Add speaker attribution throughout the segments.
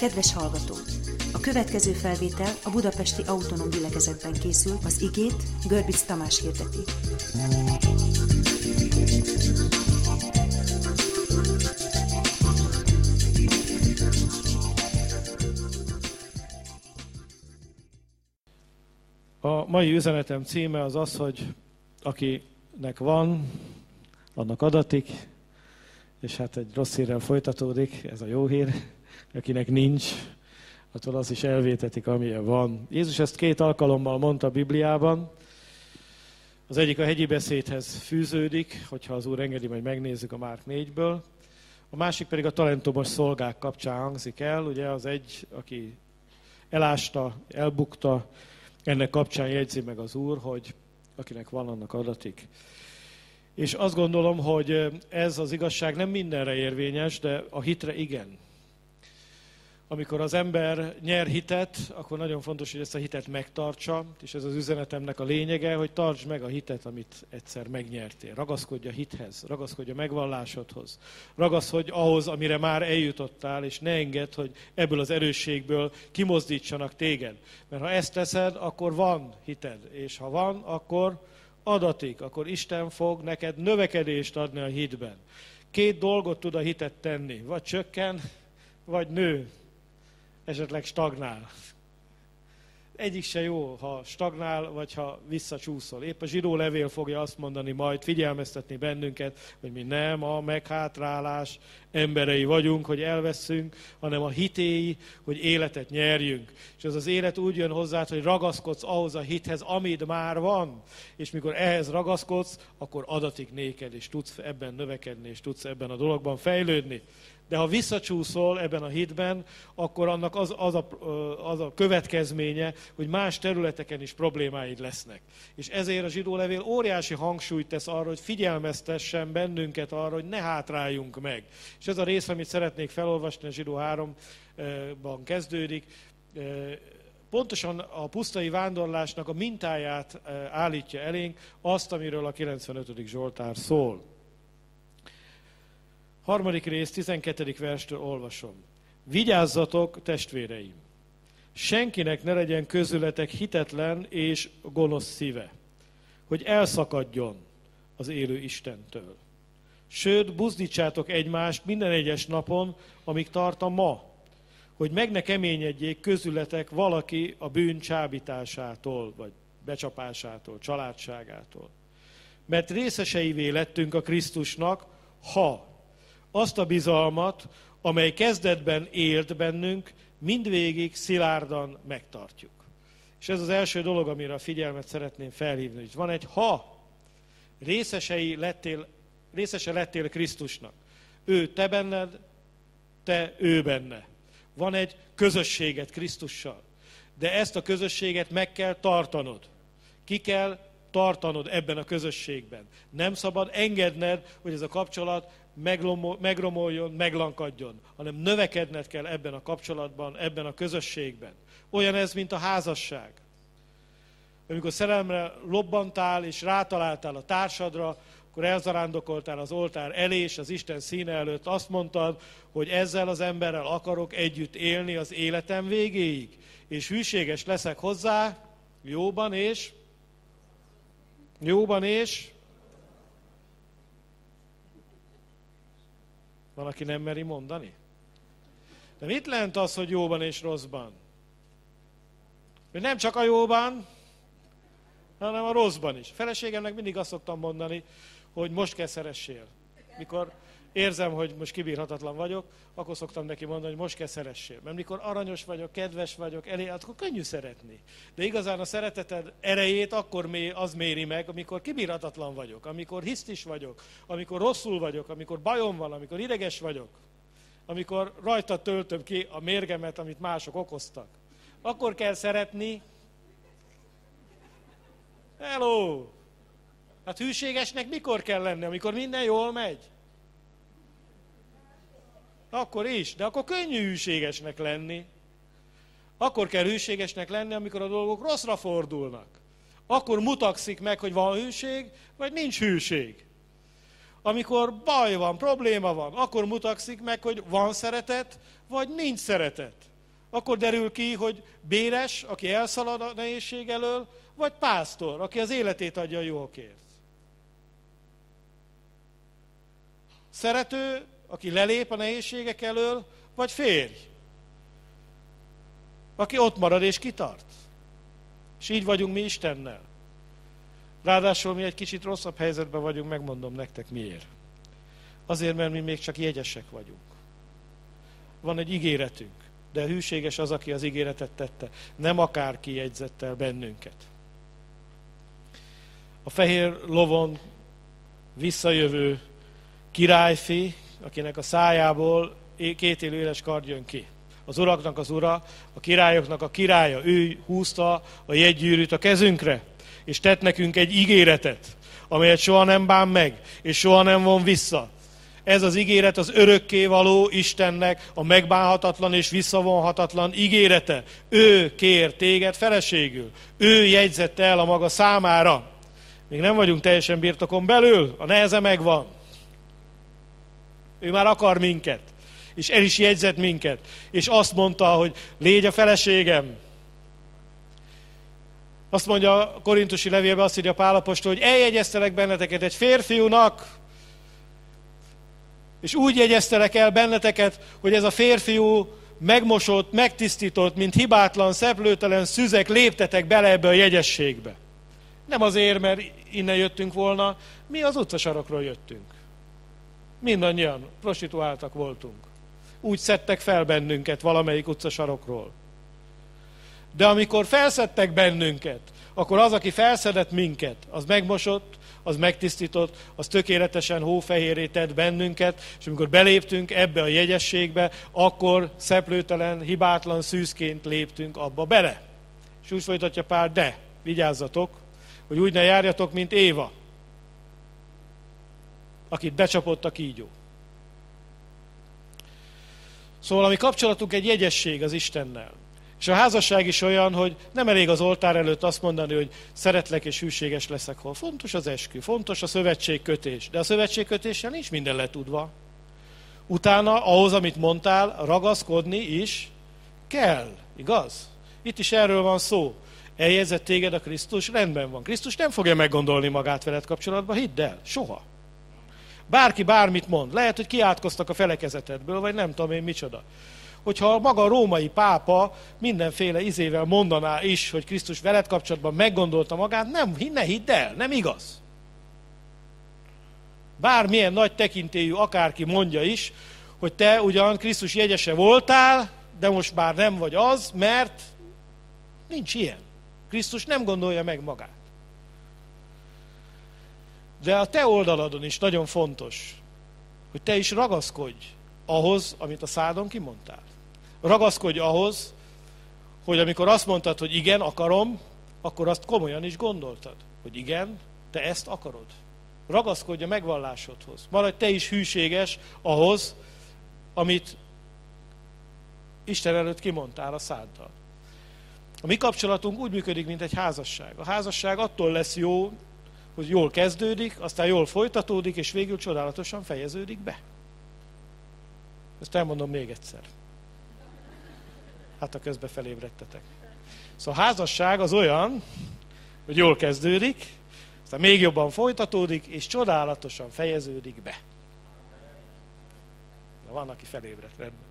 Speaker 1: Kedves hallgató! A következő felvétel a Budapesti Autonóm Gyülekezetben készül, az igét Görbic Tamás hirdeti.
Speaker 2: A mai üzenetem címe az az, hogy akinek van, annak adatik, és hát egy rossz hírrel folytatódik, ez a jó hír, akinek nincs, attól az is elvétetik, amilyen van. Jézus ezt két alkalommal mondta a Bibliában. Az egyik a hegyi beszédhez fűződik, hogyha az Úr engedi, majd megnézzük a Márk 4-ből. A másik pedig a talentumos szolgák kapcsán hangzik el. Ugye az egy, aki elásta, elbukta, ennek kapcsán jegyzi meg az Úr, hogy akinek van, annak adatik. És azt gondolom, hogy ez az igazság nem mindenre érvényes, de a hitre igen. Amikor az ember nyer hitet, akkor nagyon fontos, hogy ezt a hitet megtartsa, és ez az üzenetemnek a lényege, hogy tartsd meg a hitet, amit egyszer megnyertél. Ragaszkodj a hithez, ragaszkodj a megvallásodhoz, ragaszkodj ahhoz, amire már eljutottál, és ne engedd, hogy ebből az erősségből kimozdítsanak téged. Mert ha ezt teszed, akkor van hited, és ha van, akkor adatik, akkor Isten fog neked növekedést adni a hitben. Két dolgot tud a hitet tenni, vagy csökken, vagy nő, esetleg stagnál. Egyik se jó, ha stagnál, vagy ha visszacsúszol. Épp a zsidó levél fogja azt mondani majd, figyelmeztetni bennünket, hogy mi nem a meghátrálás emberei vagyunk, hogy elveszünk, hanem a hitéi, hogy életet nyerjünk. És ez az élet úgy jön hozzá, hogy ragaszkodsz ahhoz a hithez, amit már van. És mikor ehhez ragaszkodsz, akkor adatik néked, és tudsz ebben növekedni, és tudsz ebben a dologban fejlődni. De ha visszacsúszol ebben a hitben, akkor annak az, az, a, az a következménye, hogy más területeken is problémáid lesznek. És ezért a zsidó levél óriási hangsúlyt tesz arra, hogy figyelmeztessen bennünket arra, hogy ne hátráljunk meg. És ez a rész, amit szeretnék felolvasni, a zsidó 3-ban kezdődik, pontosan a pusztai vándorlásnak a mintáját állítja elénk, azt, amiről a 95. Zsoltár szól. Harmadik rész, 12. verstől olvasom. Vigyázzatok, testvéreim! Senkinek ne legyen közületek hitetlen és gonosz szíve, hogy elszakadjon az élő Istentől. Sőt, buzdítsátok egymást minden egyes napon, amíg tart a ma, hogy meg ne keményedjék közületek valaki a bűn csábításától, vagy becsapásától, családságától. Mert részeseivé lettünk a Krisztusnak, ha azt a bizalmat, amely kezdetben élt bennünk, mindvégig szilárdan megtartjuk. És ez az első dolog, amire a figyelmet szeretném felhívni. Van egy ha, részesei lettél, részese lettél Krisztusnak. Ő te benned, te ő benne. Van egy közösséget Krisztussal. De ezt a közösséget meg kell tartanod. Ki kell tartanod ebben a közösségben. Nem szabad engedned, hogy ez a kapcsolat megromoljon, meglankadjon, hanem növekedned kell ebben a kapcsolatban, ebben a közösségben. Olyan ez, mint a házasság. Amikor szerelemre lobbantál és rátaláltál a társadra, akkor elzarándokoltál az oltár elé, és az Isten színe előtt azt mondtad, hogy ezzel az emberrel akarok együtt élni az életem végéig, és hűséges leszek hozzá, jóban és, jóban és, Van, aki nem meri mondani? De mit lent az, hogy jóban és rosszban? Hogy nem csak a jóban, hanem a rosszban is. Feleségemnek mindig azt szoktam mondani, hogy most kell szeressél. Mikor érzem, hogy most kibírhatatlan vagyok, akkor szoktam neki mondani, hogy most kell szeressél. Mert mikor aranyos vagyok, kedves vagyok, elé, akkor könnyű szeretni. De igazán a szereteted erejét akkor mér, az méri meg, amikor kibírhatatlan vagyok, amikor hisztis vagyok, amikor rosszul vagyok, amikor bajom van, amikor ideges vagyok, amikor rajta töltöm ki a mérgemet, amit mások okoztak. Akkor kell szeretni. Hello! Hát hűségesnek mikor kell lenni? Amikor minden jól megy? Akkor is, de akkor könnyű hűségesnek lenni. Akkor kell hűségesnek lenni, amikor a dolgok rosszra fordulnak. Akkor mutakszik meg, hogy van hűség, vagy nincs hűség. Amikor baj van, probléma van, akkor mutakszik meg, hogy van szeretet, vagy nincs szeretet. Akkor derül ki, hogy béres, aki elszalad a nehézség elől, vagy pásztor, aki az életét adja a jókért. Szerető, aki lelép a nehézségek elől, vagy férj, aki ott marad és kitart. És így vagyunk mi Istennel. Ráadásul mi egy kicsit rosszabb helyzetben vagyunk, megmondom nektek miért. Azért, mert mi még csak jegyesek vagyunk. Van egy ígéretünk, de hűséges az, aki az ígéretet tette. Nem akárki jegyzett el bennünket. A fehér lovon visszajövő királyfi, akinek a szájából két élő éles kard jön ki. Az uraknak az ura, a királyoknak a királya, ő húzta a jegygyűrűt a kezünkre, és tett nekünk egy ígéretet, amelyet soha nem bán meg, és soha nem von vissza. Ez az ígéret az örökké való Istennek a megbánhatatlan és visszavonhatatlan ígérete. Ő kér téged feleségül. Ő jegyzette el a maga számára. Még nem vagyunk teljesen birtokon belül, a neheze megvan. Ő már akar minket, és el is jegyzett minket, és azt mondta, hogy légy a feleségem. Azt mondja a korintusi levélben, azt írja Pálapostól, hogy eljegyeztelek benneteket egy férfiúnak, és úgy jegyeztelek el benneteket, hogy ez a férfiú megmosott, megtisztított, mint hibátlan, szeplőtelen szüzek léptetek bele ebbe a jegyességbe. Nem azért, mert innen jöttünk volna, mi az utcasarokról jöttünk. Mindannyian prostituáltak voltunk. Úgy szedtek fel bennünket valamelyik utcasarokról. De amikor felszedtek bennünket, akkor az, aki felszedett minket, az megmosott, az megtisztított, az tökéletesen hófehéré tett bennünket, és amikor beléptünk ebbe a jegyességbe, akkor szeplőtelen, hibátlan szűzként léptünk abba bele. És úgy folytatja pár, de vigyázzatok, hogy úgy ne járjatok, mint Éva, akit becsapott a kígyó. Szóval a mi kapcsolatunk egy jegyesség az Istennel. És a házasság is olyan, hogy nem elég az oltár előtt azt mondani, hogy szeretlek és hűséges leszek, hol fontos az eskü, fontos a szövetségkötés. De a szövetségkötéssel nincs minden letudva. Utána ahhoz, amit mondtál, ragaszkodni is kell. Igaz? Itt is erről van szó. Eljegyzett téged a Krisztus, rendben van. Krisztus nem fogja meggondolni magát veled kapcsolatban, hidd el, soha. Bárki bármit mond. Lehet, hogy kiátkoztak a felekezetedből, vagy nem tudom én micsoda. Hogyha maga a római pápa mindenféle izével mondaná is, hogy Krisztus veled kapcsolatban meggondolta magát, nem, ne hidd el, nem igaz. Bármilyen nagy tekintélyű akárki mondja is, hogy te ugyan Krisztus jegyese voltál, de most már nem vagy az, mert nincs ilyen. Krisztus nem gondolja meg magát. De a te oldaladon is nagyon fontos, hogy te is ragaszkodj ahhoz, amit a szádon kimondtál. Ragaszkodj ahhoz, hogy amikor azt mondtad, hogy igen, akarom, akkor azt komolyan is gondoltad, hogy igen, te ezt akarod. Ragaszkodj a megvallásodhoz. Maradj te is hűséges ahhoz, amit Isten előtt kimondtál a száddal. A mi kapcsolatunk úgy működik, mint egy házasság. A házasság attól lesz jó, hogy jól kezdődik, aztán jól folytatódik, és végül csodálatosan fejeződik be. Ezt elmondom még egyszer. Hát a közbe felébredtetek. Szóval a házasság az olyan, hogy jól kezdődik, aztán még jobban folytatódik, és csodálatosan fejeződik be. Na, van, aki felébredt rendben.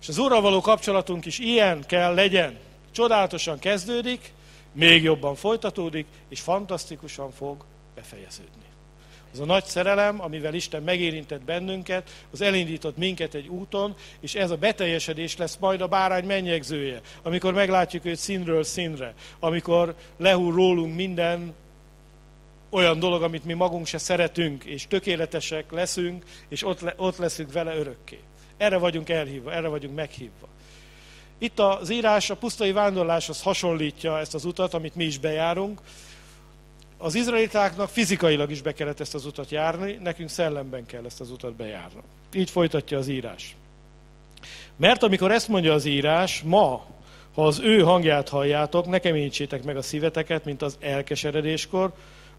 Speaker 2: És az Úrral való kapcsolatunk is ilyen kell legyen. Csodálatosan kezdődik, még jobban folytatódik, és fantasztikusan fog befejeződni. Az a nagy szerelem, amivel Isten megérintett bennünket, az elindított minket egy úton, és ez a beteljesedés lesz majd a bárány mennyegzője, amikor meglátjuk őt színről színre, amikor lehúr rólunk minden olyan dolog, amit mi magunk se szeretünk, és tökéletesek leszünk, és ott, le, ott leszünk vele örökké. Erre vagyunk elhívva, erre vagyunk meghívva. Itt az írás a pusztai vándorláshoz hasonlítja ezt az utat, amit mi is bejárunk. Az izraelitáknak fizikailag is be kellett ezt az utat járni, nekünk szellemben kell ezt az utat bejárni. Így folytatja az írás. Mert amikor ezt mondja az írás, ma, ha az ő hangját halljátok, ne keményítsétek meg a szíveteket, mint az elkeseredéskor,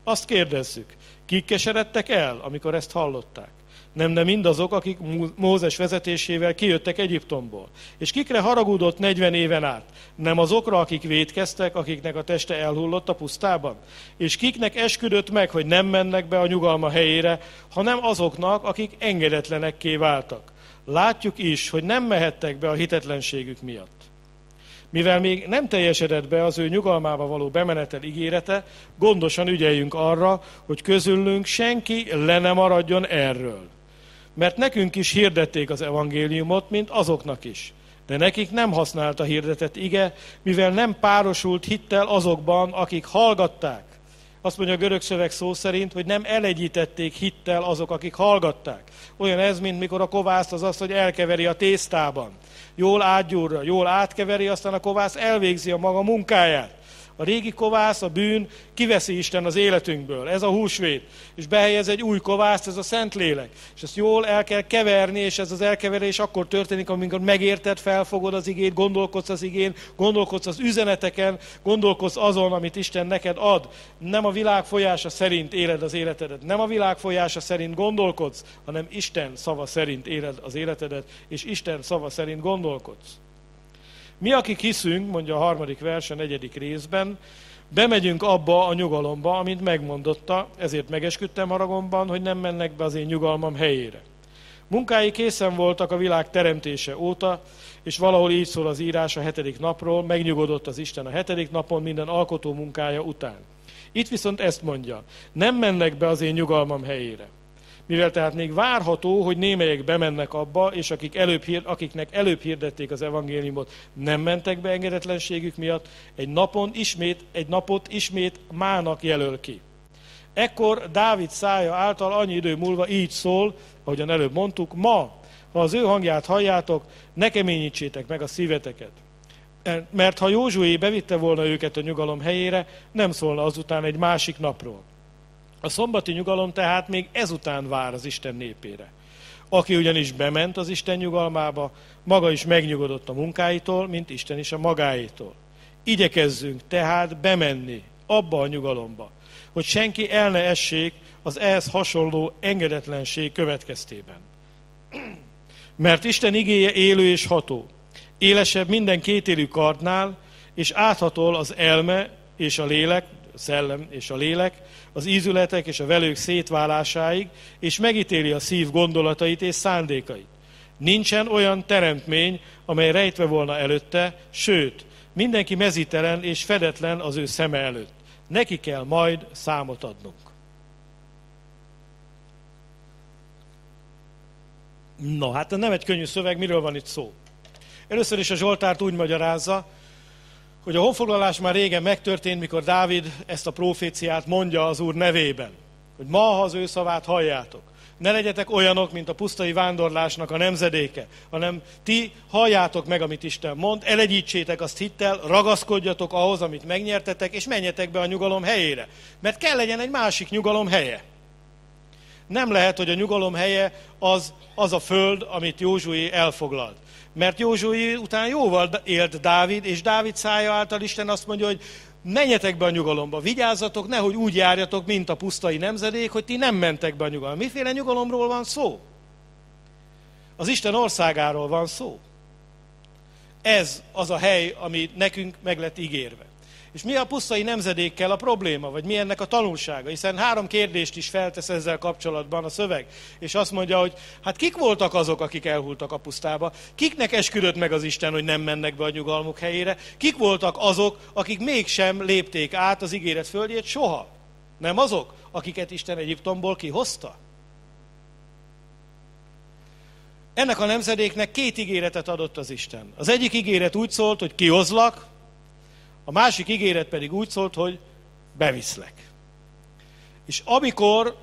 Speaker 2: azt kérdezzük, kik keseredtek el, amikor ezt hallották? Nem de mindazok, akik Mózes vezetésével kijöttek Egyiptomból. És kikre haragudott 40 éven át? Nem azokra, akik védkeztek, akiknek a teste elhullott a pusztában? És kiknek esküdött meg, hogy nem mennek be a nyugalma helyére, hanem azoknak, akik engedetlenekké váltak. Látjuk is, hogy nem mehettek be a hitetlenségük miatt. Mivel még nem teljesedett be az ő nyugalmába való bemenetel ígérete, gondosan ügyeljünk arra, hogy közülünk senki le nem maradjon erről. Mert nekünk is hirdették az evangéliumot, mint azoknak is. De nekik nem használta hirdetett ige, mivel nem párosult hittel azokban, akik hallgatták. Azt mondja a görög szöveg szó szerint, hogy nem elegyítették hittel azok, akik hallgatták. Olyan ez, mint mikor a kovász az azt, hogy elkeveri a tésztában. Jól átgyúrja, jól átkeveri, aztán a kovász elvégzi a maga munkáját. A régi kovász, a bűn kiveszi Isten az életünkből. Ez a húsvét. És behelyez egy új kovászt, ez a Szentlélek. És ezt jól el kell keverni, és ez az elkeverés akkor történik, amikor megérted, felfogod az igét, gondolkodsz az igén, gondolkodsz az üzeneteken, gondolkodsz azon, amit Isten neked ad. Nem a világ folyása szerint éled az életedet, nem a világ folyása szerint gondolkodsz, hanem Isten szava szerint éled az életedet, és Isten szava szerint gondolkodsz. Mi, akik hiszünk, mondja a harmadik vers a negyedik részben, bemegyünk abba a nyugalomba, amit megmondotta, ezért megesküdtem Aragonban, hogy nem mennek be az én nyugalmam helyére. Munkái készen voltak a világ teremtése óta, és valahol így szól az írás a hetedik napról, megnyugodott az Isten a hetedik napon minden alkotó munkája után. Itt viszont ezt mondja, nem mennek be az én nyugalmam helyére. Mivel tehát még várható, hogy némelyek bemennek abba, és akik előbb, akiknek előbb hirdették az evangéliumot, nem mentek be engedetlenségük miatt, egy napon ismét, egy napot ismét mának jelöl ki. Ekkor Dávid szája által annyi idő múlva így szól, ahogyan előbb mondtuk, ma, ha az ő hangját halljátok, ne keményítsétek meg a szíveteket. Mert ha Józsué bevitte volna őket a nyugalom helyére, nem szólna azután egy másik napról. A szombati nyugalom tehát még ezután vár az Isten népére. Aki ugyanis bement az Isten nyugalmába, maga is megnyugodott a munkáitól, mint Isten is a magáitól. Igyekezzünk tehát bemenni abba a nyugalomba, hogy senki el ne essék az ehhez hasonló engedetlenség következtében. Mert Isten igéje élő és ható, élesebb minden kétélű kardnál, és áthatol az elme és a lélek, a szellem és a lélek, az ízületek és a velők szétválásáig, és megítéli a szív gondolatait és szándékait. Nincsen olyan teremtmény, amely rejtve volna előtte, sőt, mindenki mezítelen és fedetlen az ő szeme előtt. Neki kell majd számot adnunk. No, hát nem egy könnyű szöveg, miről van itt szó? Először is a Zsoltárt úgy magyarázza, hogy a honfoglalás már régen megtörtént, mikor Dávid ezt a proféciát mondja az Úr nevében, hogy ma, ha az ő szavát halljátok, ne legyetek olyanok, mint a pusztai vándorlásnak a nemzedéke, hanem ti halljátok meg, amit Isten mond, elegyítsétek azt hittel, ragaszkodjatok ahhoz, amit megnyertetek, és menjetek be a nyugalom helyére. Mert kell legyen egy másik nyugalom helye. Nem lehet, hogy a nyugalom helye az, az a föld, amit Józsué elfoglalt. Mert Józsué után jóval élt Dávid, és Dávid szája által Isten azt mondja, hogy menjetek be a nyugalomba, vigyázzatok, nehogy úgy járjatok, mint a pusztai nemzedék, hogy ti nem mentek be a nyugalomba. Miféle nyugalomról van szó? Az Isten országáról van szó. Ez az a hely, ami nekünk meg lett ígérve. És mi a pusztai nemzedékkel a probléma, vagy mi ennek a tanulsága? Hiszen három kérdést is feltesz ezzel kapcsolatban a szöveg. És azt mondja, hogy hát kik voltak azok, akik elhultak a pusztába? Kiknek esküdött meg az Isten, hogy nem mennek be a nyugalmuk helyére? Kik voltak azok, akik mégsem lépték át az ígéret földjét soha? Nem azok, akiket Isten Egyiptomból kihozta? Ennek a nemzedéknek két ígéretet adott az Isten. Az egyik ígéret úgy szólt, hogy kihozlak, a másik ígéret pedig úgy szólt, hogy beviszlek. És amikor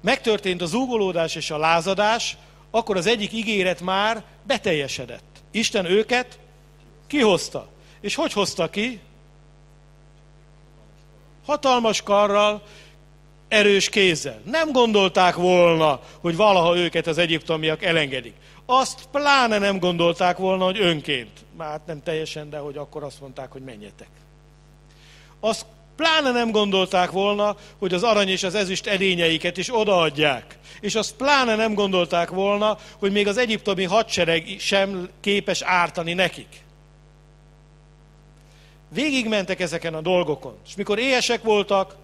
Speaker 2: megtörtént az zúgolódás és a lázadás, akkor az egyik ígéret már beteljesedett. Isten őket kihozta. És hogy hozta ki? Hatalmas karral, erős kézzel. Nem gondolták volna, hogy valaha őket az egyiptomiak elengedik. Azt pláne nem gondolták volna, hogy önként. Már nem teljesen, de hogy akkor azt mondták, hogy menjetek. Azt Pláne nem gondolták volna, hogy az arany és az ezüst edényeiket is odaadják. És azt pláne nem gondolták volna, hogy még az egyiptomi hadsereg sem képes ártani nekik. Végigmentek ezeken a dolgokon. És mikor éhesek voltak,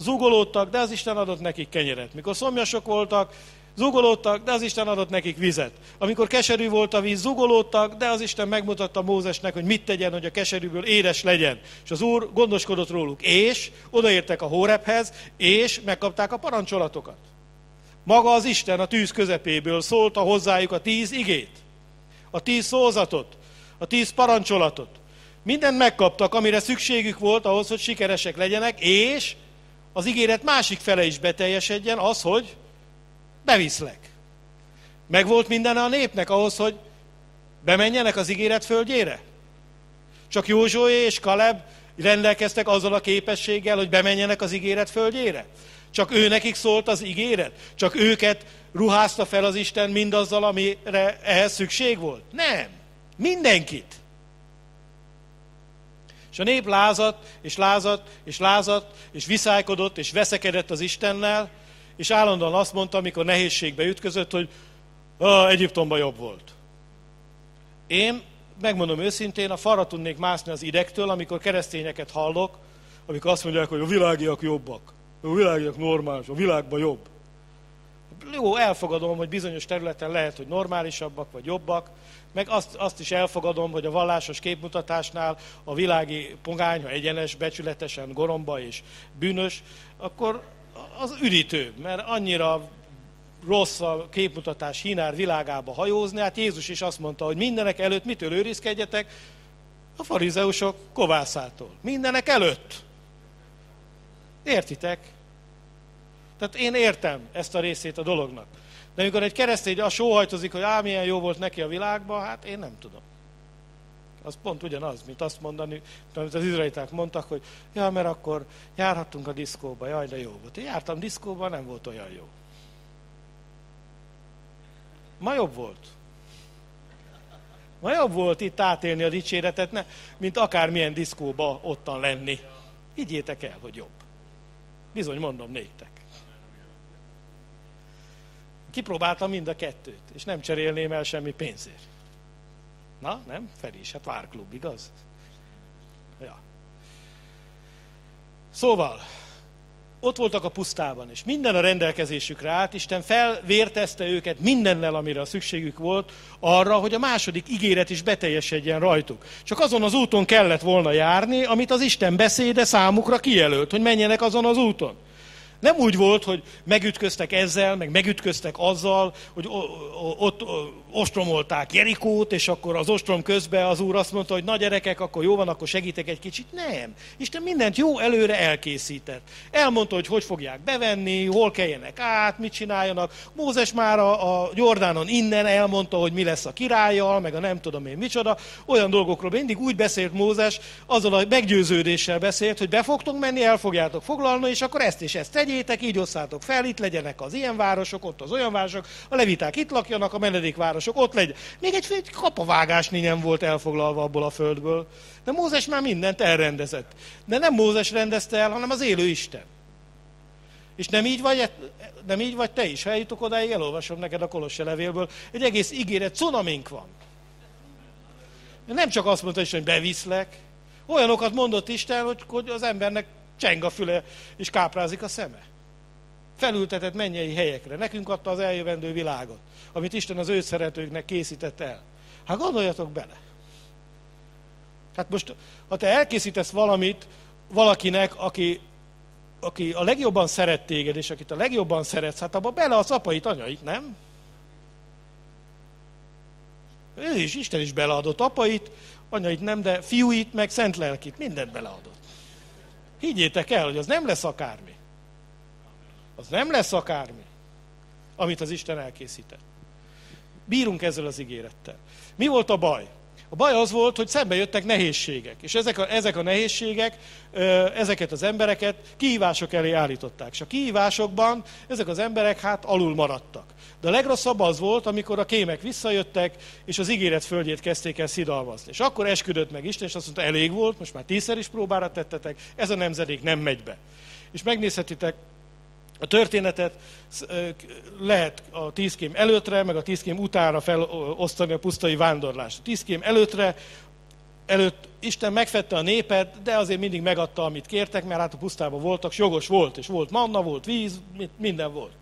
Speaker 2: zugolódtak, de az Isten adott nekik kenyeret. Mikor szomjasok voltak, Zugolódtak, de az Isten adott nekik vizet. Amikor keserű volt a víz, zugolódtak, de az Isten megmutatta Mózesnek, hogy mit tegyen, hogy a keserűből édes legyen. És az Úr gondoskodott róluk. És odaértek a Hórephez, és megkapták a parancsolatokat. Maga az Isten a tűz közepéből szólta hozzájuk a tíz igét, a tíz szózatot, a tíz parancsolatot. Mindent megkaptak, amire szükségük volt ahhoz, hogy sikeresek legyenek, és az ígéret másik fele is beteljesedjen, az, hogy beviszlek. Meg volt minden a népnek ahhoz, hogy bemenjenek az ígéret földjére? Csak Józsué és Kaleb rendelkeztek azzal a képességgel, hogy bemenjenek az ígéret földjére? Csak ő nekik szólt az ígéret? Csak őket ruházta fel az Isten mindazzal, amire ehhez szükség volt? Nem. Mindenkit. A nép lázadt, és lázadt, és lázadt, és viszálykodott, és veszekedett az Istennel, és állandóan azt mondta, amikor nehézségbe ütközött, hogy Egyiptomban jobb volt. Én, megmondom őszintén, a falra tudnék mászni az idegtől, amikor keresztényeket hallok, amikor azt mondják, hogy a világiak jobbak, a világiak normális, a világban jobb. Jó, elfogadom, hogy bizonyos területen lehet, hogy normálisabbak vagy jobbak, meg azt, azt is elfogadom, hogy a vallásos képmutatásnál a világi pogány, ha egyenes, becsületesen, goromba és bűnös, akkor az üdítő, mert annyira rossz a képmutatás Hínár világába hajózni, hát Jézus is azt mondta, hogy mindenek előtt mitől őrizkedjetek? A farizeusok kovászától. Mindenek előtt. Értitek? Tehát én értem ezt a részét a dolognak. De amikor egy keresztény a sóhajtozik, hogy ám milyen jó volt neki a világban, hát én nem tudom. Az pont ugyanaz, mint azt mondani, amit az izraeliták mondtak, hogy ja, mert akkor járhattunk a diszkóba, jaj, de jó volt. Én jártam diszkóba, nem volt olyan jó. Ma jobb volt. Ma jobb volt itt átélni a dicséretet, ne, mint akármilyen diszkóba ottan lenni. Higgyétek el, hogy jobb. Bizony mondom néktek. Kipróbáltam mind a kettőt, és nem cserélném el semmi pénzért. Na, nem? Feri is, hát várklub, igaz? Ja. Szóval, ott voltak a pusztában, és minden a rendelkezésükre állt, Isten felvértezte őket mindennel, amire a szükségük volt, arra, hogy a második ígéret is beteljesedjen rajtuk. Csak azon az úton kellett volna járni, amit az Isten beszéde számukra kijelölt, hogy menjenek azon az úton. Nem úgy volt, hogy megütköztek ezzel, meg megütköztek azzal, hogy ott ostromolták Jerikót, és akkor az ostrom közben az úr azt mondta, hogy na gyerekek, akkor jó van, akkor segítek egy kicsit. Nem. Isten mindent jó előre elkészített. Elmondta, hogy hogy fogják bevenni, hol keljenek át, mit csináljanak. Mózes már a, a Jordánon innen elmondta, hogy mi lesz a királlyal, meg a nem tudom én micsoda. Olyan dolgokról mindig úgy beszélt Mózes, azzal a meggyőződéssel beszélt, hogy be fogtok menni, el fogjátok foglalni, és akkor ezt és ezt tegyétek, így osszátok fel, itt legyenek az ilyen városok, ott az olyan városok, a leviták itt lakjanak, a menedékvárosok ott legyen. Még egy, egy kapavágásni nem volt elfoglalva abból a földből. De Mózes már mindent elrendezett. De nem Mózes rendezte el, hanem az élő Isten. És nem így vagy, nem így vagy te is. Ha eljutok odáig, elolvasom neked a Kolosse levélből. Egy egész ígéret cunamink van. Nem csak azt mondta hogy beviszlek. Olyanokat mondott Isten, hogy, hogy az embernek cseng a füle, és káprázik a szeme. Felültetett mennyei helyekre. Nekünk adta az eljövendő világot, amit Isten az ő szeretőknek készített el. Hát gondoljatok bele. Hát most, ha te elkészítesz valamit valakinek, aki, aki a legjobban szeret téged, és akit a legjobban szeretsz, hát abba bele az apait, anyait, nem? Ő is, Isten is beleadott apait, anyait nem, de fiúit, meg szent lelkit, mindent beleadott. Higgyétek el, hogy az nem lesz akármi. Az nem lesz akármi, amit az Isten elkészített. Bírunk ezzel az ígérettel. Mi volt a baj? A baj az volt, hogy szembe jöttek nehézségek, és ezek a, ezek a nehézségek, ezeket az embereket kihívások elé állították. És a kihívásokban ezek az emberek hát alul maradtak. De a legrosszabb az volt, amikor a kémek visszajöttek, és az ígéret földjét kezdték el szidalmazni. És akkor esküdött meg Isten, és azt mondta, elég volt, most már tízszer is próbára tettetek, ez a nemzedék nem megy be. És megnézhetitek a történetet lehet a tízkém előtre, meg a tízkém utára felosztani a pusztai vándorlást. A tízkém előtre, előtt Isten megfette a népet, de azért mindig megadta, amit kértek, mert hát a pusztában voltak, és jogos volt, és volt manna, volt víz, minden volt.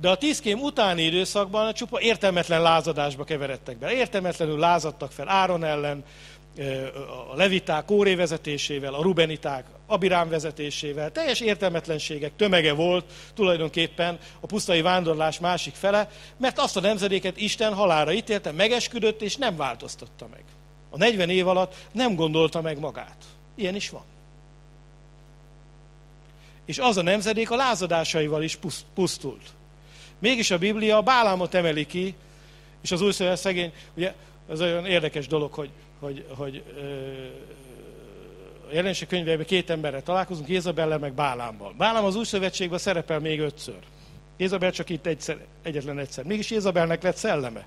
Speaker 2: De a tízkém utáni időszakban csupa értelmetlen lázadásba keveredtek be. Értelmetlenül lázadtak fel Áron ellen, a leviták Kóré vezetésével, a rubeniták Abirám vezetésével, teljes értelmetlenségek tömege volt tulajdonképpen a pusztai vándorlás másik fele, mert azt a nemzedéket Isten halára ítélte, megesküdött és nem változtatta meg. A 40 év alatt nem gondolta meg magát. Ilyen is van. És az a nemzedék a lázadásaival is pusztult. Mégis a Biblia a Bálámot emeli ki, és az új szegény, ugye ez olyan érdekes dolog, hogy hogy, hogy a jelenség könyvében két emberrel találkozunk, Jézabellel meg Bálámmal. Bálám az új szövetségben szerepel még ötször. Jézabel csak itt egyszer, egyetlen egyszer. Mégis Jézabelnek lett szelleme.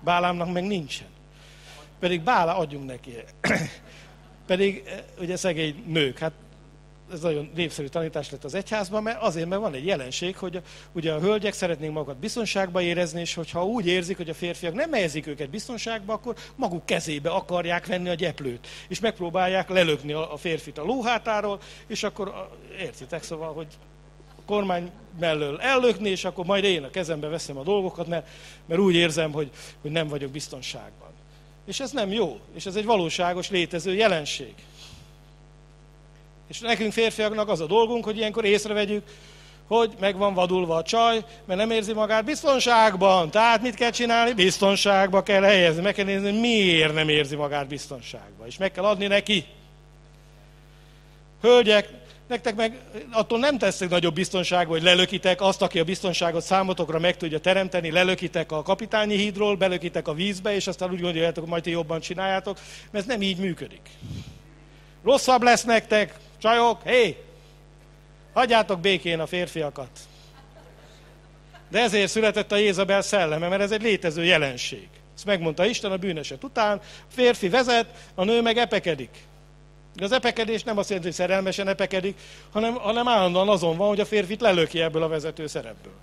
Speaker 2: Bálámnak meg nincsen. Pedig Bálá, adjunk neki. Pedig ugye szegény nők, hát ez nagyon népszerű tanítás lett az egyházban, mert azért, mert van egy jelenség, hogy ugye a hölgyek szeretnénk magukat biztonságba érezni, és hogyha úgy érzik, hogy a férfiak nem helyezik őket biztonságba, akkor maguk kezébe akarják venni a gyeplőt, és megpróbálják lelökni a férfit a lóhátáról, és akkor értitek, szóval, hogy a kormány mellől ellökni, és akkor majd én a kezembe veszem a dolgokat, mert, mert úgy érzem, hogy, hogy nem vagyok biztonságban. És ez nem jó, és ez egy valóságos létező jelenség. És nekünk férfiaknak az a dolgunk, hogy ilyenkor észrevegyük, hogy meg van vadulva a csaj, mert nem érzi magát biztonságban. Tehát mit kell csinálni? Biztonságba kell helyezni. Meg kell nézni, miért nem érzi magát biztonságban. És meg kell adni neki. Hölgyek, nektek meg attól nem teszek nagyobb biztonságba, hogy lelökitek azt, aki a biztonságot számotokra meg tudja teremteni, lelökitek a kapitányi hídról, belökitek a vízbe, és aztán úgy gondoljátok, hogy majd ti jobban csináljátok, mert ez nem így működik. Rosszabb lesz nektek, Csajok, hé! Hagyjátok békén a férfiakat. De ezért született a Jézabel szelleme, mert ez egy létező jelenség. Ezt megmondta Isten a bűneset után. A férfi vezet, a nő meg epekedik. De az epekedés nem azt jelenti, hogy szerelmesen epekedik, hanem, hanem állandóan azon van, hogy a férfit lelöki ebből a vezető szerepből.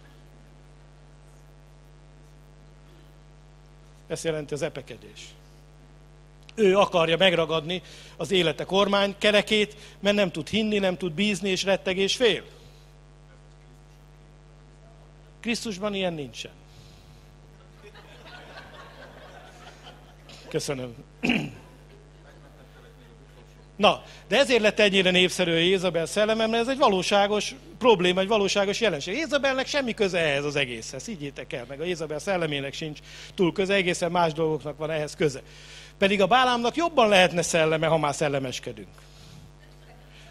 Speaker 2: Ez jelenti az epekedés ő akarja megragadni az élete kormány kerekét, mert nem tud hinni, nem tud bízni, és retteg és fél. Krisztusban ilyen nincsen. Köszönöm. Na, de ezért lett ennyire népszerű Jézabel szelleme, mert ez egy valóságos probléma, egy valóságos jelenség. Jézabelnek semmi köze ehhez az egészhez, higgyétek el, meg a Jézabel szellemének sincs túl köze, egészen más dolgoknak van ehhez köze. Pedig a Bálámnak jobban lehetne szelleme, ha már szellemeskedünk.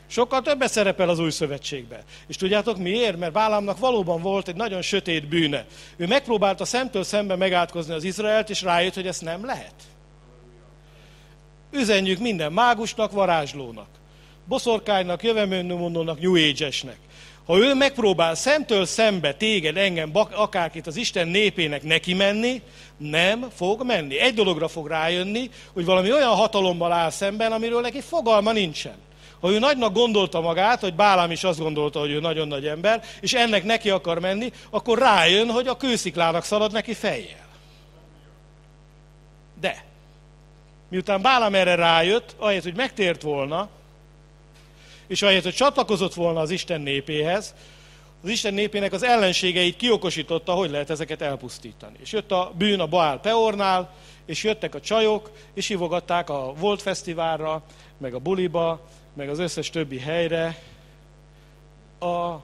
Speaker 2: Sokkal többet szerepel az új szövetségben. És tudjátok miért? Mert Bálámnak valóban volt egy nagyon sötét bűne. Ő megpróbálta szemtől szembe megátkozni az Izraelt, és rájött, hogy ezt nem lehet. Üzenjük minden mágusnak, varázslónak, boszorkánynak, jövemönmondónak, New Age-esnek. Ha ő megpróbál szemtől szembe téged, engem, akárkit az Isten népének neki menni, nem fog menni. Egy dologra fog rájönni, hogy valami olyan hatalommal áll szemben, amiről neki fogalma nincsen. Ha ő nagynak gondolta magát, hogy Bálám is azt gondolta, hogy ő nagyon nagy ember, és ennek neki akar menni, akkor rájön, hogy a kősziklának szalad neki fejjel. De, miután Bálám erre rájött, ahelyett, hogy megtért volna, és ahelyett, hogy csatlakozott volna az Isten népéhez, az Isten népének az ellenségeit kiokosította, hogy lehet ezeket elpusztítani. És jött a bűn a Baál Peornál, és jöttek a csajok, és hívogatták a Volt Fesztiválra, meg a buliba, meg az összes többi helyre az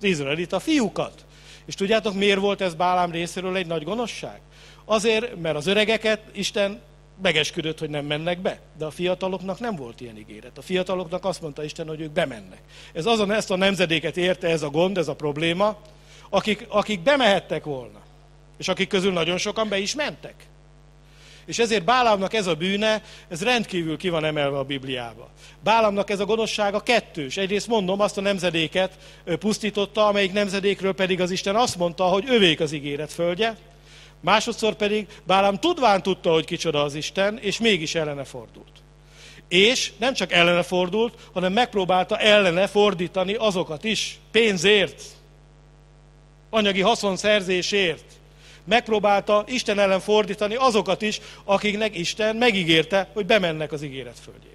Speaker 2: izraelita fiúkat. És tudjátok, miért volt ez Bálám részéről egy nagy gonoszság? Azért, mert az öregeket Isten megesküdött, hogy nem mennek be. De a fiataloknak nem volt ilyen ígéret. A fiataloknak azt mondta Isten, hogy ők bemennek. Ez azon ezt a nemzedéket érte ez a gond, ez a probléma, akik, akik bemehettek volna. És akik közül nagyon sokan be is mentek. És ezért Bálámnak ez a bűne, ez rendkívül ki van emelve a Bibliába. Bálámnak ez a gonoszsága kettős. Egyrészt mondom, azt a nemzedéket pusztította, amelyik nemzedékről pedig az Isten azt mondta, hogy övék az ígéret földje. Másodszor pedig Bálám tudván tudta, hogy kicsoda az Isten, és mégis ellene fordult. És nem csak ellene fordult, hanem megpróbálta ellene fordítani azokat is, pénzért, anyagi haszonszerzésért. Megpróbálta Isten ellen fordítani azokat is, akiknek Isten megígérte, hogy bemennek az ígéret földjébe.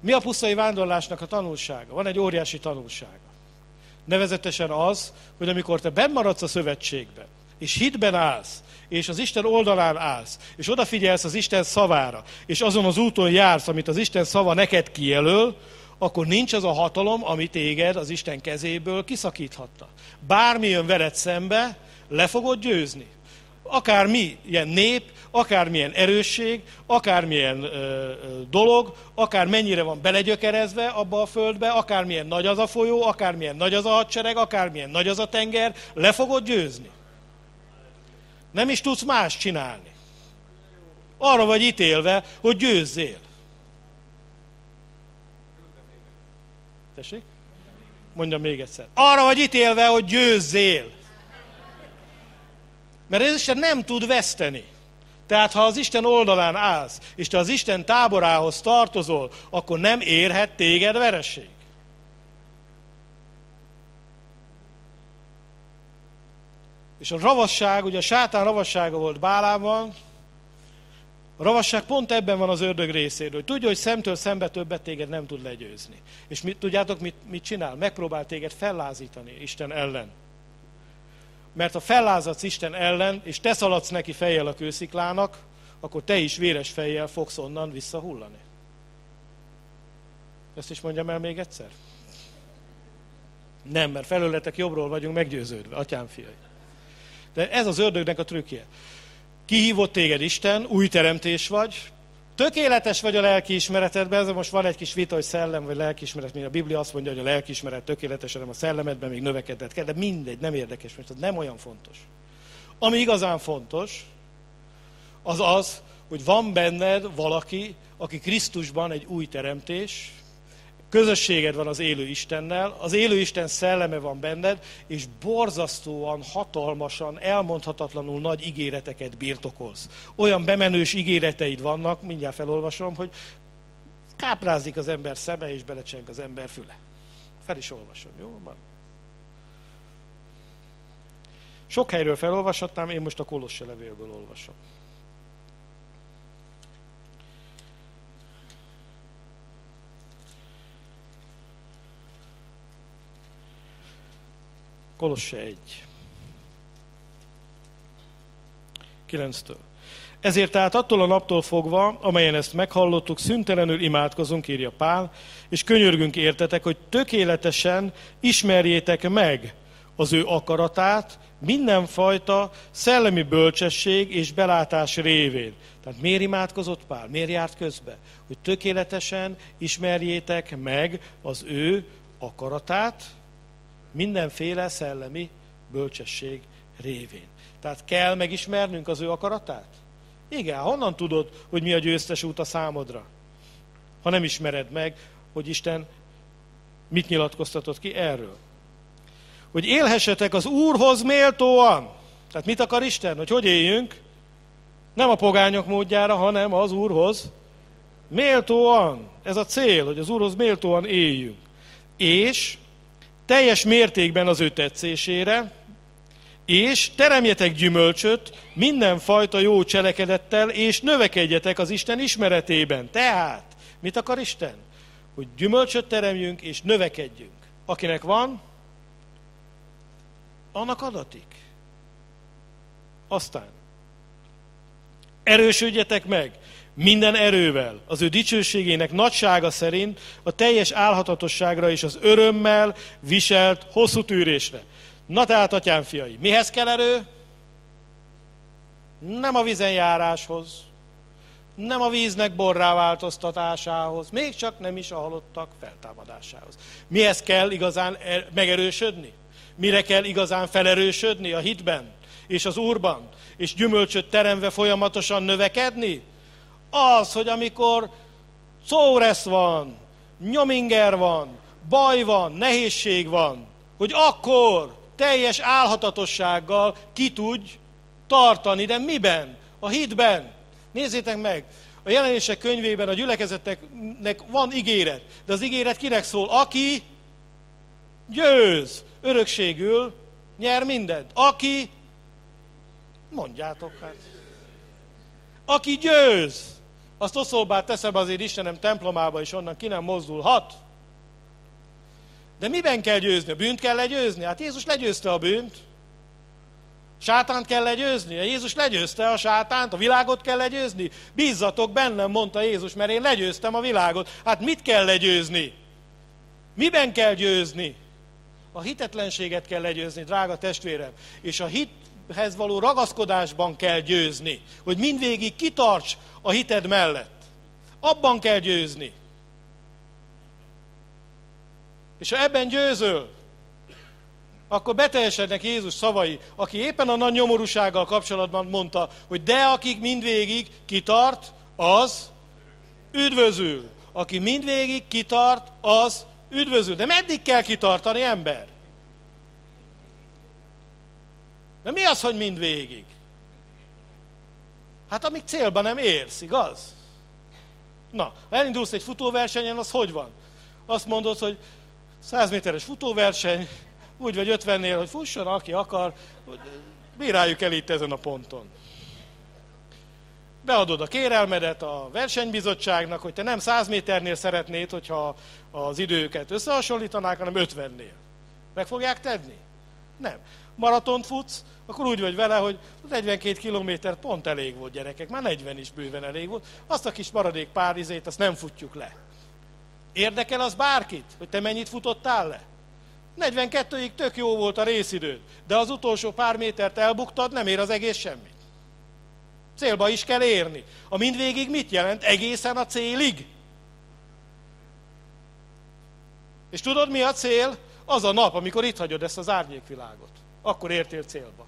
Speaker 2: Mi a pusztai vándorlásnak a tanulsága? Van egy óriási tanulsága. Nevezetesen az, hogy amikor te bennmaradsz a szövetségben, és hitben állsz, és az Isten oldalán állsz, és odafigyelsz az Isten szavára, és azon az úton jársz, amit az Isten szava neked kijelöl, akkor nincs az a hatalom, ami téged az Isten kezéből kiszakíthatta. Bármi jön veled szembe, le fogod győzni. Akármi ilyen nép, akármilyen erősség, akármilyen ö, ö, dolog, akár mennyire van belegyökerezve abba a földbe, akármilyen nagy az a folyó, akármilyen nagy az a hadsereg, akármilyen nagy az a tenger, le fogod győzni. Nem is tudsz más csinálni. Arra vagy ítélve, hogy győzzél. Tessék? Mondjam még egyszer. Arra vagy ítélve, hogy győzzél. Mert Isten nem tud veszteni. Tehát ha az Isten oldalán állsz, és te az Isten táborához tartozol, akkor nem érhet téged vereség. És a ravasság, ugye a sátán ravassága volt Bálában, a ravasság pont ebben van az ördög részéről, hogy tudja, hogy szemtől szembe többet téged nem tud legyőzni. És mit, tudjátok, mit, mit csinál? Megpróbál téged fellázítani Isten ellen. Mert ha fellázadsz Isten ellen, és te szaladsz neki fejjel a kősziklának, akkor te is véres fejjel fogsz onnan visszahullani. Ezt is mondjam el még egyszer? Nem, mert felőletek jobbról vagyunk meggyőződve, atyám fiai. De ez az ördögnek a trükkje. Kihívott téged Isten, új teremtés vagy, tökéletes vagy a lelkiismeretedben, ez most van egy kis vita, hogy szellem vagy lelkiismeret, mint a Biblia azt mondja, hogy a lelkiismeret tökéletes, hanem a szellemedben még növekedett kell, de mindegy, nem érdekes, mert ez nem olyan fontos. Ami igazán fontos, az az, hogy van benned valaki, aki Krisztusban egy új teremtés, közösséged van az élő Istennel, az élő Isten szelleme van benned, és borzasztóan, hatalmasan, elmondhatatlanul nagy ígéreteket birtokolsz. Olyan bemenős ígéreteid vannak, mindjárt felolvasom, hogy káprázik az ember szeme, és belecseng az ember füle. Fel is olvasom, jó? Van. Sok helyről felolvashatnám, én most a Kolosse levélből olvasom. Kolosse 1. 9-től. Ezért tehát attól a naptól fogva, amelyen ezt meghallottuk, szüntelenül imádkozunk, írja Pál, és könyörgünk értetek, hogy tökéletesen ismerjétek meg az ő akaratát, mindenfajta szellemi bölcsesség és belátás révén. Tehát miért imádkozott Pál? Miért járt közbe? Hogy tökéletesen ismerjétek meg az ő akaratát, mindenféle szellemi bölcsesség révén. Tehát kell megismernünk az ő akaratát? Igen, honnan tudod, hogy mi a győztes út a számodra? Ha nem ismered meg, hogy Isten mit nyilatkoztatott ki erről. Hogy élhessetek az Úrhoz méltóan. Tehát mit akar Isten? Hogy hogy éljünk? Nem a pogányok módjára, hanem az Úrhoz méltóan. Ez a cél, hogy az Úrhoz méltóan éljünk. És teljes mértékben az ő tetszésére, és teremjetek gyümölcsöt mindenfajta jó cselekedettel, és növekedjetek az Isten ismeretében. Tehát, mit akar Isten? Hogy gyümölcsöt teremjünk, és növekedjünk. Akinek van, annak adatik. Aztán, erősödjetek meg, minden erővel, az ő dicsőségének nagysága szerint a teljes álhatatosságra és az örömmel viselt hosszú tűrésre. Na tehát, atyám fiai, mihez kell erő? Nem a vizen járáshoz, nem a víznek borrá változtatásához, még csak nem is a halottak feltámadásához. Mihez kell igazán er- megerősödni? Mire kell igazán felerősödni a hitben? és az Úrban, és gyümölcsöt teremve folyamatosan növekedni? Az, hogy amikor szóresz van, nyominger van, baj van, nehézség van, hogy akkor teljes álhatatossággal ki tudj tartani, de miben? A hitben. Nézzétek meg, a jelenések könyvében a gyülekezeteknek van ígéret, de az ígéret kinek szól? Aki győz, örökségül nyer mindent. Aki, mondjátok hát, aki győz, azt oszolbát teszem azért Istenem templomába, és onnan ki nem mozdulhat. De miben kell győzni? A bűnt kell legyőzni? Hát Jézus legyőzte a bűnt. Sátánt kell legyőzni? Jézus legyőzte a sátánt, a világot kell legyőzni? Bízzatok bennem, mondta Jézus, mert én legyőztem a világot. Hát mit kell legyőzni? Miben kell győzni? A hitetlenséget kell legyőzni, drága testvérem. És a hithez való ragaszkodásban kell győzni, hogy mindvégig kitarts a hited mellett. Abban kell győzni. És ha ebben győzöl, akkor beteljesednek Jézus szavai, aki éppen a nagy nyomorúsággal kapcsolatban mondta, hogy de akik mindvégig kitart, az üdvözül. Aki mindvégig kitart, az üdvözül. De meddig kell kitartani, ember? De mi az, hogy mindvégig? Hát amíg célba nem érsz, igaz? Na, ha elindulsz egy futóversenyen, az hogy van? Azt mondod, hogy 100 méteres futóverseny, úgy vagy 50-nél, hogy fusson, aki akar, bíráljuk el itt ezen a ponton. Beadod a kérelmedet a versenybizottságnak, hogy te nem 100 méternél szeretnéd, hogyha az időket összehasonlítanák, hanem 50-nél. Meg fogják tenni? Nem. Maratont futsz, akkor úgy vagy vele, hogy 42 kilométer pont elég volt gyerekek, már 40 is bőven elég volt. Azt a kis maradék pár izét, azt nem futjuk le. Érdekel az bárkit, hogy te mennyit futottál le? 42-ig tök jó volt a részidőd, de az utolsó pár métert elbuktad, nem ér az egész semmit. Célba is kell érni. A mindvégig mit jelent? Egészen a célig. És tudod, mi a cél? Az a nap, amikor itt hagyod ezt az árnyékvilágot. Akkor értél célba.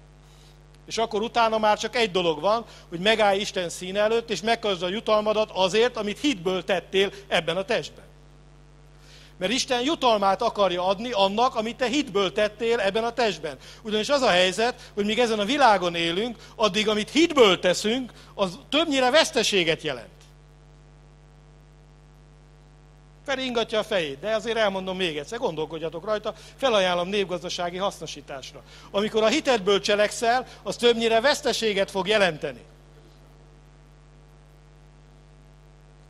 Speaker 2: És akkor utána már csak egy dolog van, hogy megállj Isten színe előtt, és megkazd a jutalmadat azért, amit hitből tettél ebben a testben. Mert Isten jutalmát akarja adni annak, amit te hitből tettél ebben a testben. Ugyanis az a helyzet, hogy míg ezen a világon élünk, addig, amit hitből teszünk, az többnyire veszteséget jelent. Feri ingatja a fejét, de azért elmondom még egyszer, gondolkodjatok rajta, felajánlom népgazdasági hasznosításra. Amikor a hitedből cselekszel, az többnyire veszteséget fog jelenteni.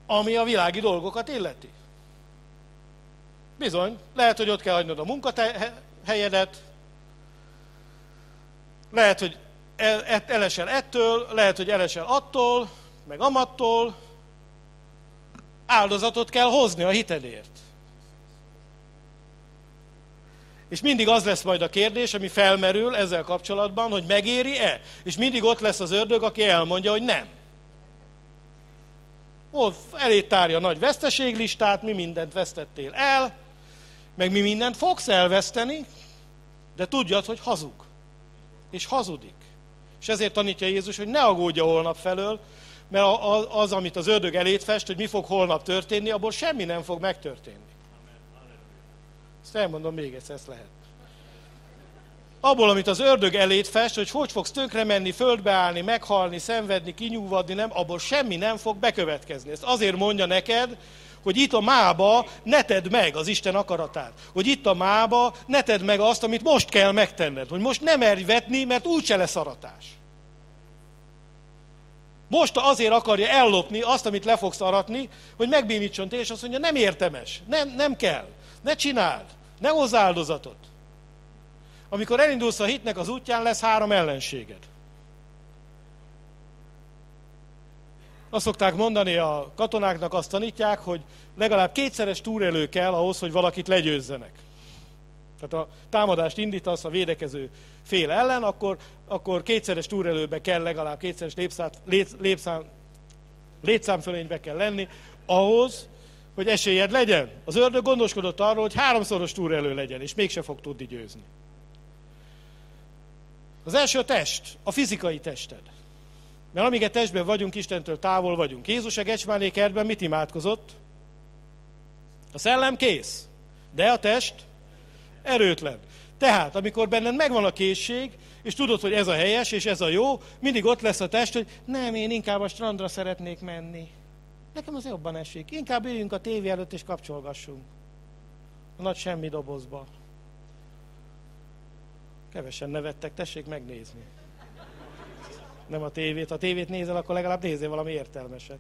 Speaker 2: Ami a világi dolgokat illeti. Bizony, lehet, hogy ott kell hagynod a munkahelyedet, lehet, hogy elesel ettől, lehet, hogy elesel attól, meg amattól, áldozatot kell hozni a hitedért. És mindig az lesz majd a kérdés, ami felmerül ezzel kapcsolatban, hogy megéri-e? És mindig ott lesz az ördög, aki elmondja, hogy nem. Ó, elé tárja a nagy veszteséglistát, mi mindent vesztettél el, meg mi mindent fogsz elveszteni, de tudjad, hogy hazug. És hazudik. És ezért tanítja Jézus, hogy ne aggódja holnap felől, mert az, amit az ördög elét fest, hogy mi fog holnap történni, abból semmi nem fog megtörténni. Ezt elmondom még egyszer, ezt lehet. Abból, amit az ördög elét fest, hogy hogy fogsz tönkre menni, földbe állni, meghalni, szenvedni, kinyúvadni, nem, abból semmi nem fog bekövetkezni. Ezt azért mondja neked, hogy itt a mába ne tedd meg az Isten akaratát. Hogy itt a mába ne tedd meg azt, amit most kell megtenned. Hogy most nem merj vetni, mert úgyse lesz aratás. Most azért akarja ellopni azt, amit le fogsz aratni, hogy megbénítson te, és azt mondja, nem értemes, nem, nem kell, ne csináld, ne hozz áldozatot. Amikor elindulsz a hitnek az útján, lesz három ellenséged. Azt szokták mondani a katonáknak, azt tanítják, hogy legalább kétszeres túrelő kell ahhoz, hogy valakit legyőzzenek. Tehát a támadást indítasz a védekező fél ellen, akkor, akkor kétszeres túrelőbe kell legalább kétszeres lépszám, lépszám, létszámfölénybe kell lenni, ahhoz, hogy esélyed legyen. Az ördög gondoskodott arról, hogy háromszoros túrelő legyen, és mégse fog tudni győzni. Az első a test, a fizikai tested. Mert amíg a testben vagyunk, Istentől távol vagyunk. Jézus a Gecsmáné kertben mit imádkozott? A szellem kész, de a test erőtlen. Tehát, amikor benned megvan a készség, és tudod, hogy ez a helyes, és ez a jó, mindig ott lesz a test, hogy nem, én inkább a strandra szeretnék menni. Nekem az jobban esik. Inkább üljünk a tévé előtt, és kapcsolgassunk. A nagy semmi dobozba. Kevesen nevettek, tessék megnézni. Nem a tévét. Ha a tévét nézel, akkor legalább nézzél valami értelmeset.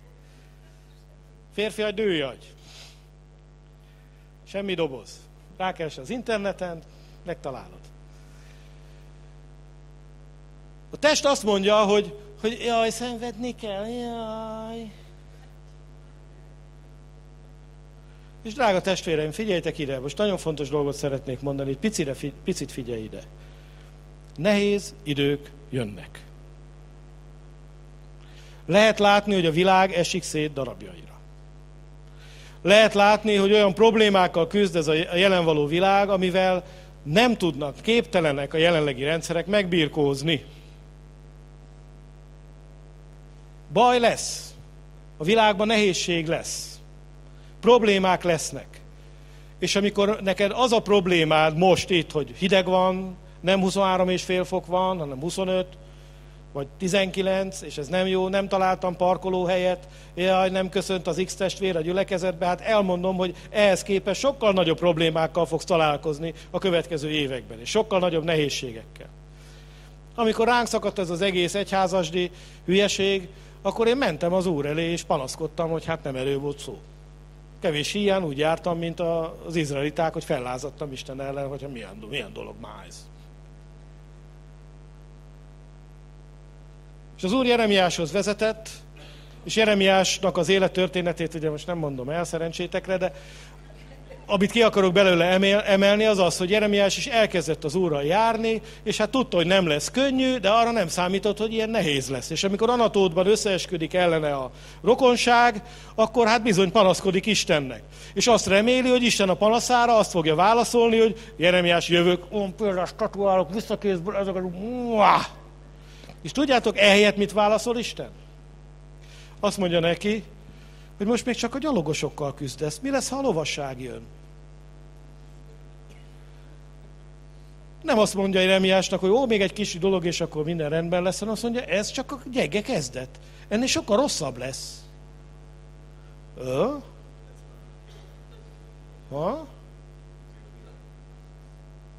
Speaker 2: Férfi agy, női agy. Semmi doboz. Rákeres az interneten, megtalálod. A test azt mondja, hogy, hogy jaj, szenvedni kell, jaj. És drága testvéreim, figyeljetek ide, most nagyon fontos dolgot szeretnék mondani, picire, picit figyelj ide. Nehéz idők jönnek. Lehet látni, hogy a világ esik szét darabjaira. Lehet látni, hogy olyan problémákkal küzd ez a jelen való világ, amivel nem tudnak, képtelenek a jelenlegi rendszerek megbírkózni. Baj lesz. A világban nehézség lesz. Problémák lesznek. És amikor neked az a problémád most itt, hogy hideg van, nem 23 és fél fok van, hanem 25, vagy 19, és ez nem jó, nem találtam parkolóhelyet, jaj, nem köszönt az X-testvér a gyülekezetbe, hát elmondom, hogy ehhez képest sokkal nagyobb problémákkal fogsz találkozni a következő években, és sokkal nagyobb nehézségekkel. Amikor ránk szakadt ez az egész egyházasdi hülyeség, akkor én mentem az úr elé, és panaszkodtam, hogy hát nem erő volt szó. Kevés ilyen úgy jártam, mint az izraeliták, hogy fellázadtam Isten ellen, hogy milyen, milyen dolog már ez. És az úr Jeremiáshoz vezetett, és Jeremiásnak az élettörténetét ugye most nem mondom el szerencsétekre, de amit ki akarok belőle emelni, az az, hogy Jeremiás is elkezdett az úrral járni, és hát tudta, hogy nem lesz könnyű, de arra nem számított, hogy ilyen nehéz lesz. És amikor Anatótban összeesküdik ellene a rokonság, akkor hát bizony panaszkodik Istennek. És azt reméli, hogy Isten a panaszára azt fogja válaszolni, hogy Jeremiás jövök, on például statuálok, visszakézből, ezek a... És tudjátok, ehelyett mit válaszol Isten? Azt mondja neki, hogy most még csak a gyalogosokkal küzdesz. Mi lesz, ha a lovasság jön? Nem azt mondja Jeremiásnak, hogy ó, még egy kis dolog, és akkor minden rendben lesz, hanem azt mondja, ez csak a gyenge kezdet. Ennél sokkal rosszabb lesz. Ö? Ha?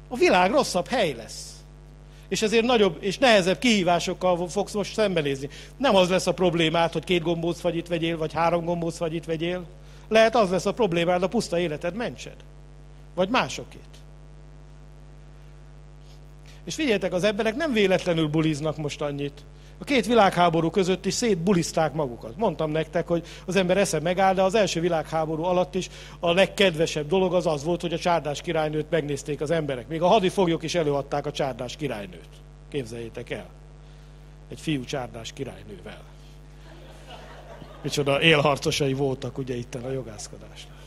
Speaker 2: A világ rosszabb hely lesz és ezért nagyobb és nehezebb kihívásokkal fogsz most szembenézni. Nem az lesz a problémád, hogy két gombóc fagyit vegyél, vagy három gombóc fagyit vegyél. Lehet az lesz a problémád, a puszta életed mentsed. Vagy másokét. És figyeljetek, az emberek nem véletlenül buliznak most annyit. A két világháború között is szétbulizták magukat. Mondtam nektek, hogy az ember esze megáll, de az első világháború alatt is a legkedvesebb dolog az az volt, hogy a csárdás királynőt megnézték az emberek. Még a hadifoglyok is előadták a csárdás királynőt. Képzeljétek el. Egy fiú csárdás királynővel. Micsoda élharcosai voltak ugye itt a jogászkodásnál.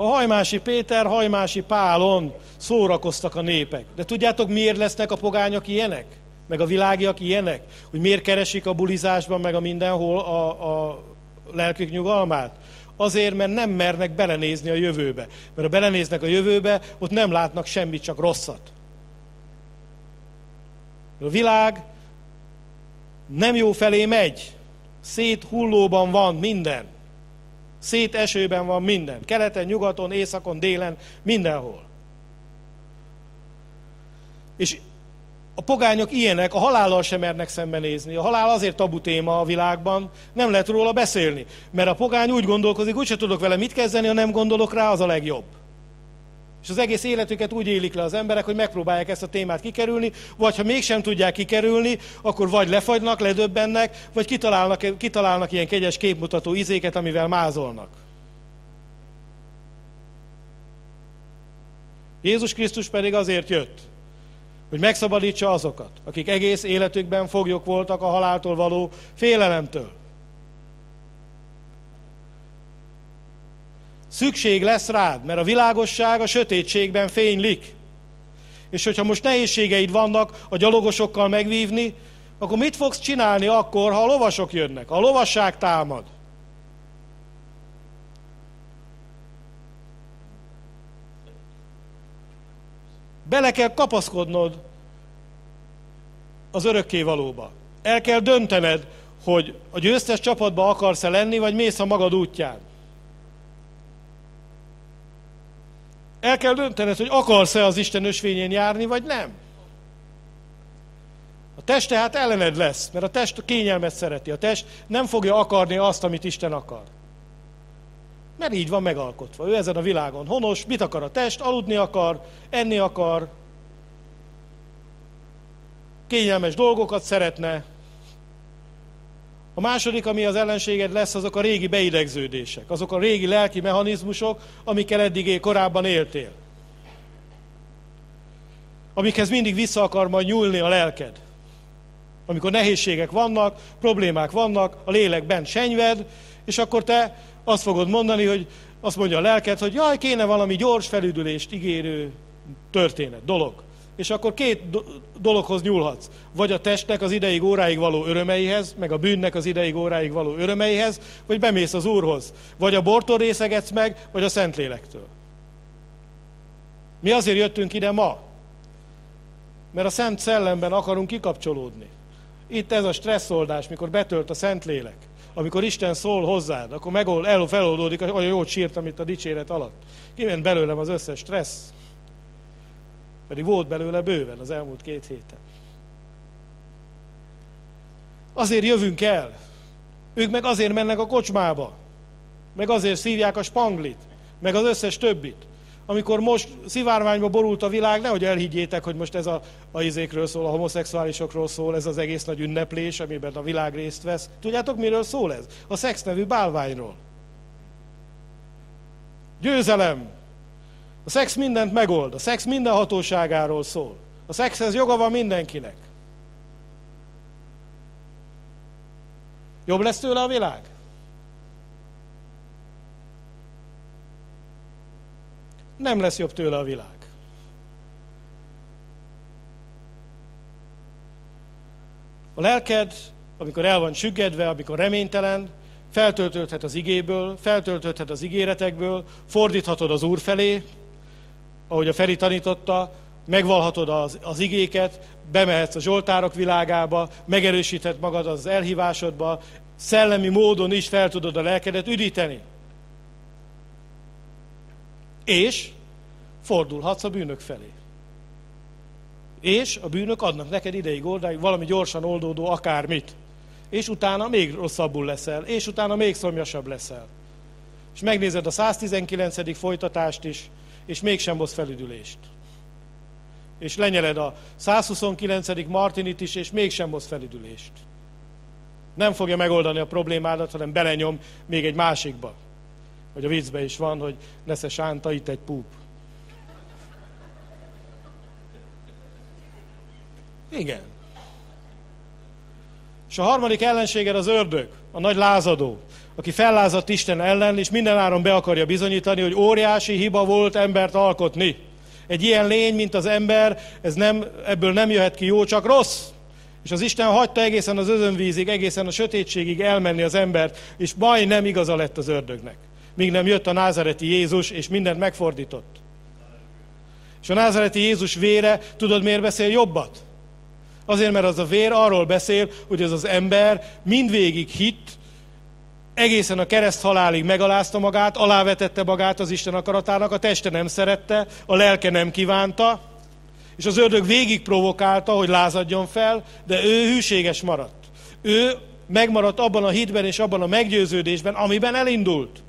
Speaker 2: A hajmási Péter, hajmási Pálon szórakoztak a népek. De tudjátok, miért lesznek a pogányok ilyenek? Meg a világiak ilyenek? Hogy miért keresik a bulizásban, meg a mindenhol a, a lelkük nyugalmát? Azért, mert nem mernek belenézni a jövőbe. Mert ha belenéznek a jövőbe, ott nem látnak semmit, csak rosszat. A világ nem jó felé megy. Szét hullóban van minden. Szét esőben van minden. Keleten, nyugaton, északon, délen, mindenhol. És a pogányok ilyenek, a halállal sem mernek szembenézni. A halál azért tabu téma a világban, nem lehet róla beszélni. Mert a pogány úgy gondolkozik, úgyse tudok vele mit kezdeni, ha nem gondolok rá, az a legjobb. És az egész életüket úgy élik le az emberek, hogy megpróbálják ezt a témát kikerülni, vagy ha mégsem tudják kikerülni, akkor vagy lefagynak, ledöbbennek, vagy kitalálnak, kitalálnak ilyen kegyes képmutató izéket, amivel mázolnak. Jézus Krisztus pedig azért jött, hogy megszabadítsa azokat, akik egész életükben foglyok voltak a haláltól való félelemtől. Szükség lesz rád, mert a világosság a sötétségben fénylik. És hogyha most nehézségeid vannak a gyalogosokkal megvívni, akkor mit fogsz csinálni akkor, ha a lovasok jönnek? A lovasság támad. Bele kell kapaszkodnod az örökké valóba. El kell döntened, hogy a győztes csapatba akarsz-e lenni, vagy mész a magad útján. El kell döntened, hogy akarsz-e az Isten ösvényén járni, vagy nem. A test tehát ellened lesz, mert a test a kényelmet szereti. A test nem fogja akarni azt, amit Isten akar. Mert így van megalkotva. Ő ezen a világon honos, mit akar a test? Aludni akar, enni akar, kényelmes dolgokat szeretne. A második, ami az ellenséged lesz, azok a régi beidegződések, azok a régi lelki mechanizmusok, amikkel eddig korábban éltél. Amikhez mindig vissza akar majd nyúlni a lelked. Amikor nehézségek vannak, problémák vannak, a lélek bent senyved, és akkor te azt fogod mondani, hogy azt mondja a lelked, hogy jaj, kéne valami gyors felüdülést ígérő történet, dolog. És akkor két dologhoz nyúlhatsz. Vagy a testnek az ideig óráig való örömeihez, meg a bűnnek az ideig óráig való örömeihez, vagy bemész az Úrhoz. Vagy a bortól részegetsz meg, vagy a Szentlélektől. Mi azért jöttünk ide ma, mert a Szent Szellemben akarunk kikapcsolódni. Itt ez a stresszoldás, mikor betölt a Szentlélek amikor Isten szól hozzád, akkor megold, el, feloldódik, olyan jót sírtam itt a dicséret alatt. Kiment belőlem az összes stressz. Pedig volt belőle bőven az elmúlt két héten. Azért jövünk el. Ők meg azért mennek a kocsmába. Meg azért szívják a spanglit. Meg az összes többit amikor most szivárványba borult a világ, nehogy elhiggyétek, hogy most ez a, a izékről szól, a homoszexuálisokról szól, ez az egész nagy ünneplés, amiben a világ részt vesz. Tudjátok, miről szól ez? A szex nevű bálványról. Győzelem. A szex mindent megold. A szex minden hatóságáról szól. A szexhez joga van mindenkinek. Jobb lesz tőle a világ? nem lesz jobb tőle a világ. A lelked, amikor el van süggedve, amikor reménytelen, feltöltődhet az igéből, feltöltődhet az ígéretekből, fordíthatod az Úr felé, ahogy a Feri tanította, megvalhatod az, az igéket, bemehetsz a Zsoltárok világába, megerősíthet magad az elhívásodba, szellemi módon is fel tudod a lelkedet üdíteni. És fordulhatsz a bűnök felé. És a bűnök adnak neked ideig, oldáig valami gyorsan oldódó akármit. És utána még rosszabbul leszel, és utána még szomjasabb leszel. És megnézed a 119. folytatást is, és mégsem hoz felüdülést. És lenyeled a 129. Martinit is, és mégsem hoz felüdülést. Nem fogja megoldani a problémádat, hanem belenyom még egy másikba hogy a vízbe is van, hogy nesze sánta, itt egy púp. Igen. És a harmadik ellenséged az ördög, a nagy lázadó, aki fellázadt Isten ellen, és mindenáron be akarja bizonyítani, hogy óriási hiba volt embert alkotni. Egy ilyen lény, mint az ember, ez nem, ebből nem jöhet ki jó, csak rossz. És az Isten hagyta egészen az özönvízig, egészen a sötétségig elmenni az embert, és nem igaza lett az ördögnek míg nem jött a názareti Jézus, és mindent megfordított. És a názareti Jézus vére, tudod miért beszél jobbat? Azért, mert az a vér arról beszél, hogy ez az ember mindvégig hitt, egészen a kereszt halálig megalázta magát, alávetette magát az Isten akaratának, a teste nem szerette, a lelke nem kívánta, és az ördög végig provokálta, hogy lázadjon fel, de ő hűséges maradt. Ő megmaradt abban a hitben és abban a meggyőződésben, amiben elindult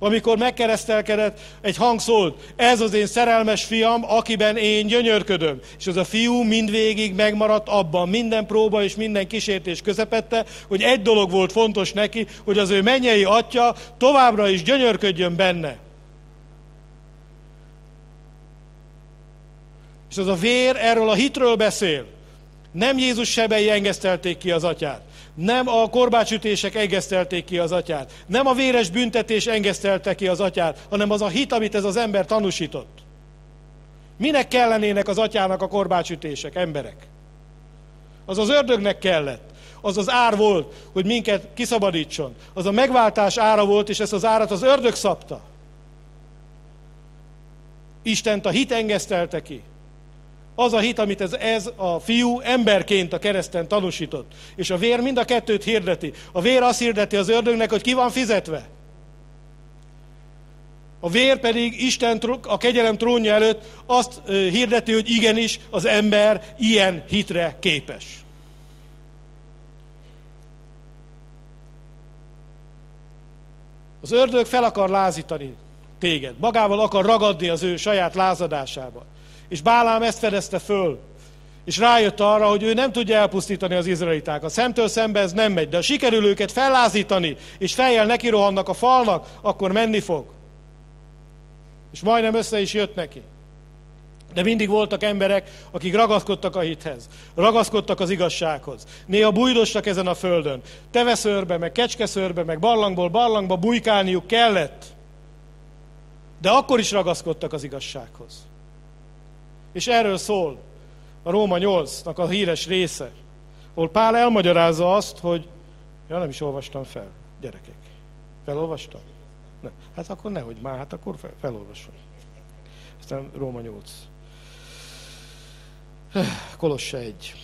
Speaker 2: amikor megkeresztelkedett, egy hang szólt, ez az én szerelmes fiam, akiben én gyönyörködöm. És az a fiú mindvégig megmaradt abban, minden próba és minden kísértés közepette, hogy egy dolog volt fontos neki, hogy az ő mennyei atya továbbra is gyönyörködjön benne. És az a vér erről a hitről beszél. Nem Jézus sebei engesztelték ki az atyát. Nem a korbácsütések engesztelték ki az atyát. Nem a véres büntetés engesztelte ki az atyát, hanem az a hit, amit ez az ember tanúsított. Minek kellenének az atyának a korbácsütések, emberek? Az az ördögnek kellett. Az az ár volt, hogy minket kiszabadítson. Az a megváltás ára volt, és ezt az árat az ördög szabta. Istent a hit engesztelte ki. Az a hit, amit ez, ez a fiú emberként a kereszten tanúsított. És a vér mind a kettőt hirdeti. A vér azt hirdeti az ördögnek, hogy ki van fizetve. A vér pedig Isten a kegyelem trónja előtt azt hirdeti, hogy igenis az ember ilyen hitre képes. Az ördög fel akar lázítani téged. Magával akar ragadni az ő saját lázadásába. És Bálám ezt fedezte föl. És rájött arra, hogy ő nem tudja elpusztítani az izraelitákat. Szemtől szembe ez nem megy. De ha sikerül őket fellázítani, és fejjel nekirohannak a falnak, akkor menni fog. És majdnem össze is jött neki. De mindig voltak emberek, akik ragaszkodtak a hithez, ragaszkodtak az igazsághoz. Néha bújdostak ezen a földön. Teveszörbe, meg kecskeszörbe, meg barlangból barlangba bujkálniuk kellett. De akkor is ragaszkodtak az igazsághoz. És erről szól a Róma 8-nak a híres része, ahol Pál elmagyarázza azt, hogy ja, nem is olvastam fel, gyerekek. Felolvastam? Ne. Hát akkor nehogy már, hát akkor fel, felolvasom. Aztán Róma 8. Kolosse 1.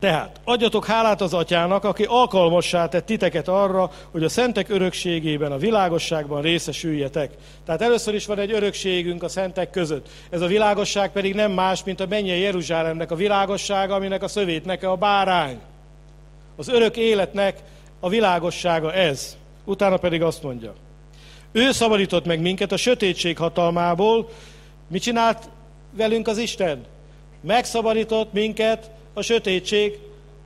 Speaker 2: Tehát adjatok hálát az atyának, aki alkalmassá tett titeket arra, hogy a szentek örökségében, a világosságban részesüljetek. Tehát először is van egy örökségünk a szentek között. Ez a világosság pedig nem más, mint a mennyei Jeruzsálemnek a világossága, aminek a szövétnek a bárány. Az örök életnek a világossága ez. Utána pedig azt mondja. Ő szabadított meg minket a sötétség hatalmából. Mit csinált velünk az Isten? Megszabadított minket a sötétség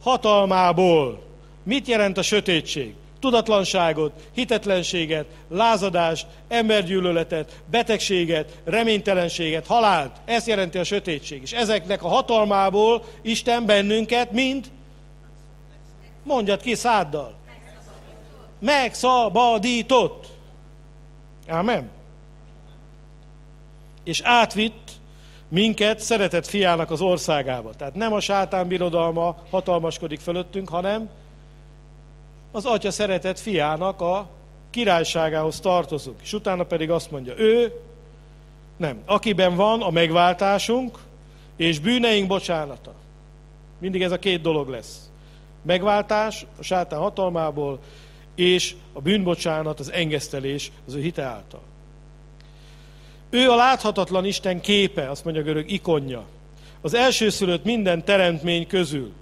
Speaker 2: hatalmából. Mit jelent a sötétség? Tudatlanságot, hitetlenséget, lázadást, embergyűlöletet, betegséget, reménytelenséget, halált. Ez jelenti a sötétség. És ezeknek a hatalmából Isten bennünket mind mondjad ki száddal. Megszabadított. Amen. És átvitt minket szeretett fiának az országába. Tehát nem a sátán birodalma hatalmaskodik fölöttünk, hanem az atya szeretett fiának a királyságához tartozunk. És utána pedig azt mondja, ő nem, akiben van a megváltásunk és bűneink bocsánata. Mindig ez a két dolog lesz. Megváltás a sátán hatalmából, és a bűnbocsánat, az engesztelés az ő hite által. Ő a láthatatlan Isten képe, azt mondja a görög ikonja. Az elsőszülött minden teremtmény közül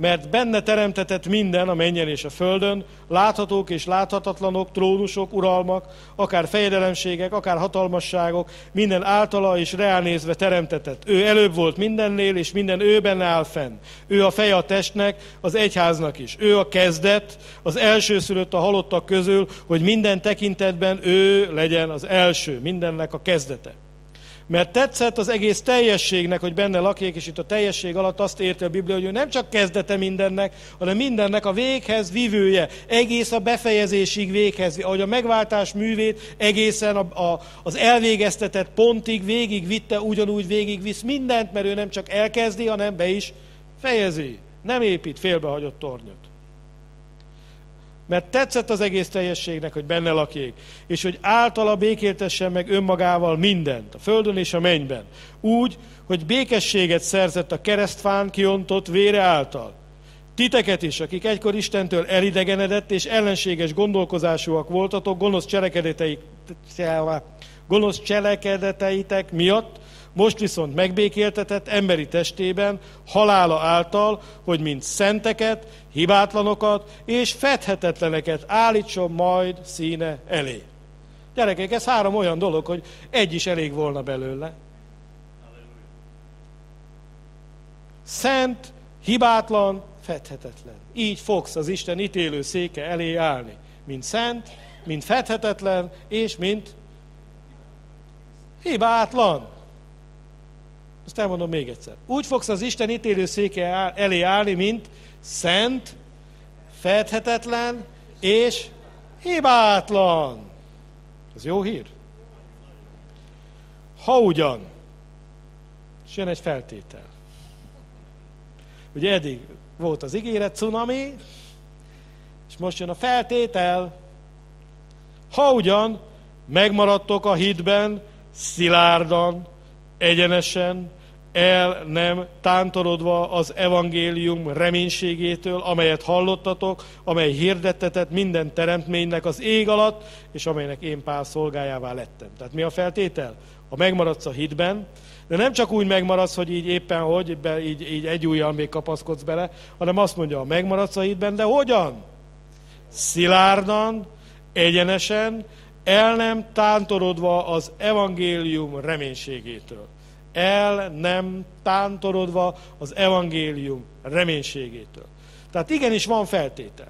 Speaker 2: mert benne teremtetett minden a mennyen és a földön, láthatók és láthatatlanok, trónusok, uralmak, akár fejedelemségek, akár hatalmasságok, minden általa és reálnézve teremtetett. Ő előbb volt mindennél, és minden ő benne áll fenn. Ő a feje a testnek, az egyháznak is. Ő a kezdet, az elsőszülött a halottak közül, hogy minden tekintetben ő legyen az első, mindennek a kezdete. Mert tetszett az egész teljességnek, hogy benne lakjék, és itt a teljesség alatt azt érti a Biblia, hogy ő nem csak kezdete mindennek, hanem mindennek a véghez vívője, egész a befejezésig véghez, ahogy a megváltás művét egészen a, a, az elvégeztetett pontig végig vitte, ugyanúgy végig visz mindent, mert ő nem csak elkezdi, hanem be is fejezi. Nem épít félbehagyott tornyot mert tetszett az egész teljességnek, hogy benne lakjék, és hogy általa békéltessen meg önmagával mindent, a földön és a mennyben, úgy, hogy békességet szerzett a keresztfán kiontott vére által. Titeket is, akik egykor Istentől elidegenedett és ellenséges gondolkozásúak voltatok, gonosz cselekedeteitek, gonosz cselekedeteitek miatt, most viszont megbékéltetett emberi testében, halála által, hogy mint szenteket, hibátlanokat és fedhetetleneket állítson majd színe elé. Gyerekek, ez három olyan dolog, hogy egy is elég volna belőle. Szent, hibátlan, fedhetetlen. Így fogsz az Isten ítélő széke elé állni. Mint szent, mint fedhetetlen, és mint hibátlan. Azt elmondom még egyszer. Úgy fogsz az Isten ítélő széke elé állni, mint szent, fedhetetlen és hibátlan. Ez jó hír? Ha ugyan, és jön egy feltétel. Ugye eddig volt az ígéret cunami, és most jön a feltétel. Ha ugyan megmaradtok a hitben, szilárdan, egyenesen, el nem tántorodva az evangélium reménységétől, amelyet hallottatok, amely hirdettetett minden teremtménynek az ég alatt, és amelynek én pál szolgájává lettem. Tehát mi a feltétel? Ha megmaradsz a hitben, de nem csak úgy megmaradsz, hogy így éppen hogy, így, így egy ujjal még kapaszkodsz bele, hanem azt mondja, megmaradsz a hitben, de hogyan? Szilárdan, egyenesen, el nem tántorodva az evangélium reménységétől. El nem tántorodva az evangélium reménységétől. Tehát igenis van feltétel.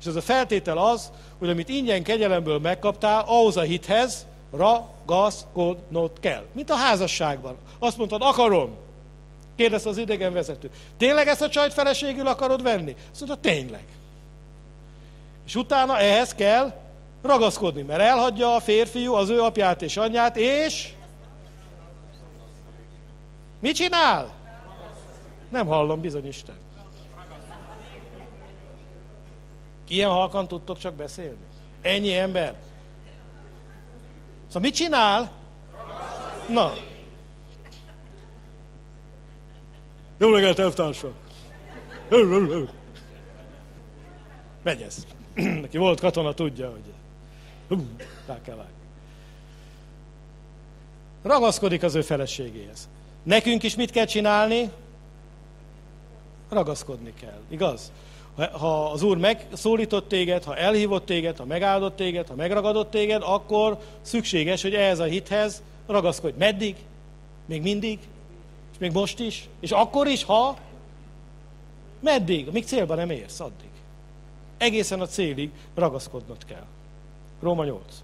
Speaker 2: És ez a feltétel az, hogy amit ingyen kegyelemből megkaptál, ahhoz a hithez ragaszkodnod kell. Mint a házasságban. Azt mondtad, akarom. Kérdezte az idegenvezető. Tényleg ezt a csajt feleségül akarod venni? Azt mondta, tényleg. És utána ehhez kell ragaszkodni, mert elhagyja a férfiú az ő apját és anyját, és mit csinál? Nem hallom, bizony Isten. Ilyen halkan tudtok csak beszélni? Ennyi ember. Szóval mit csinál? Na. Jó reggelt, elvtársak! Megy ez. Neki volt katona, tudja, hogy rá kell vágni. Ragaszkodik az ő feleségéhez. Nekünk is mit kell csinálni? Ragaszkodni kell, igaz? Ha az Úr megszólított téged, ha elhívott téged, ha megáldott téged, ha megragadott téged, akkor szükséges, hogy ehhez a hithez ragaszkodj. Meddig? Még mindig? És még most is? És akkor is, ha? Meddig? Míg célba nem érsz, addig. Egészen a célig ragaszkodnod kell. Róma 8.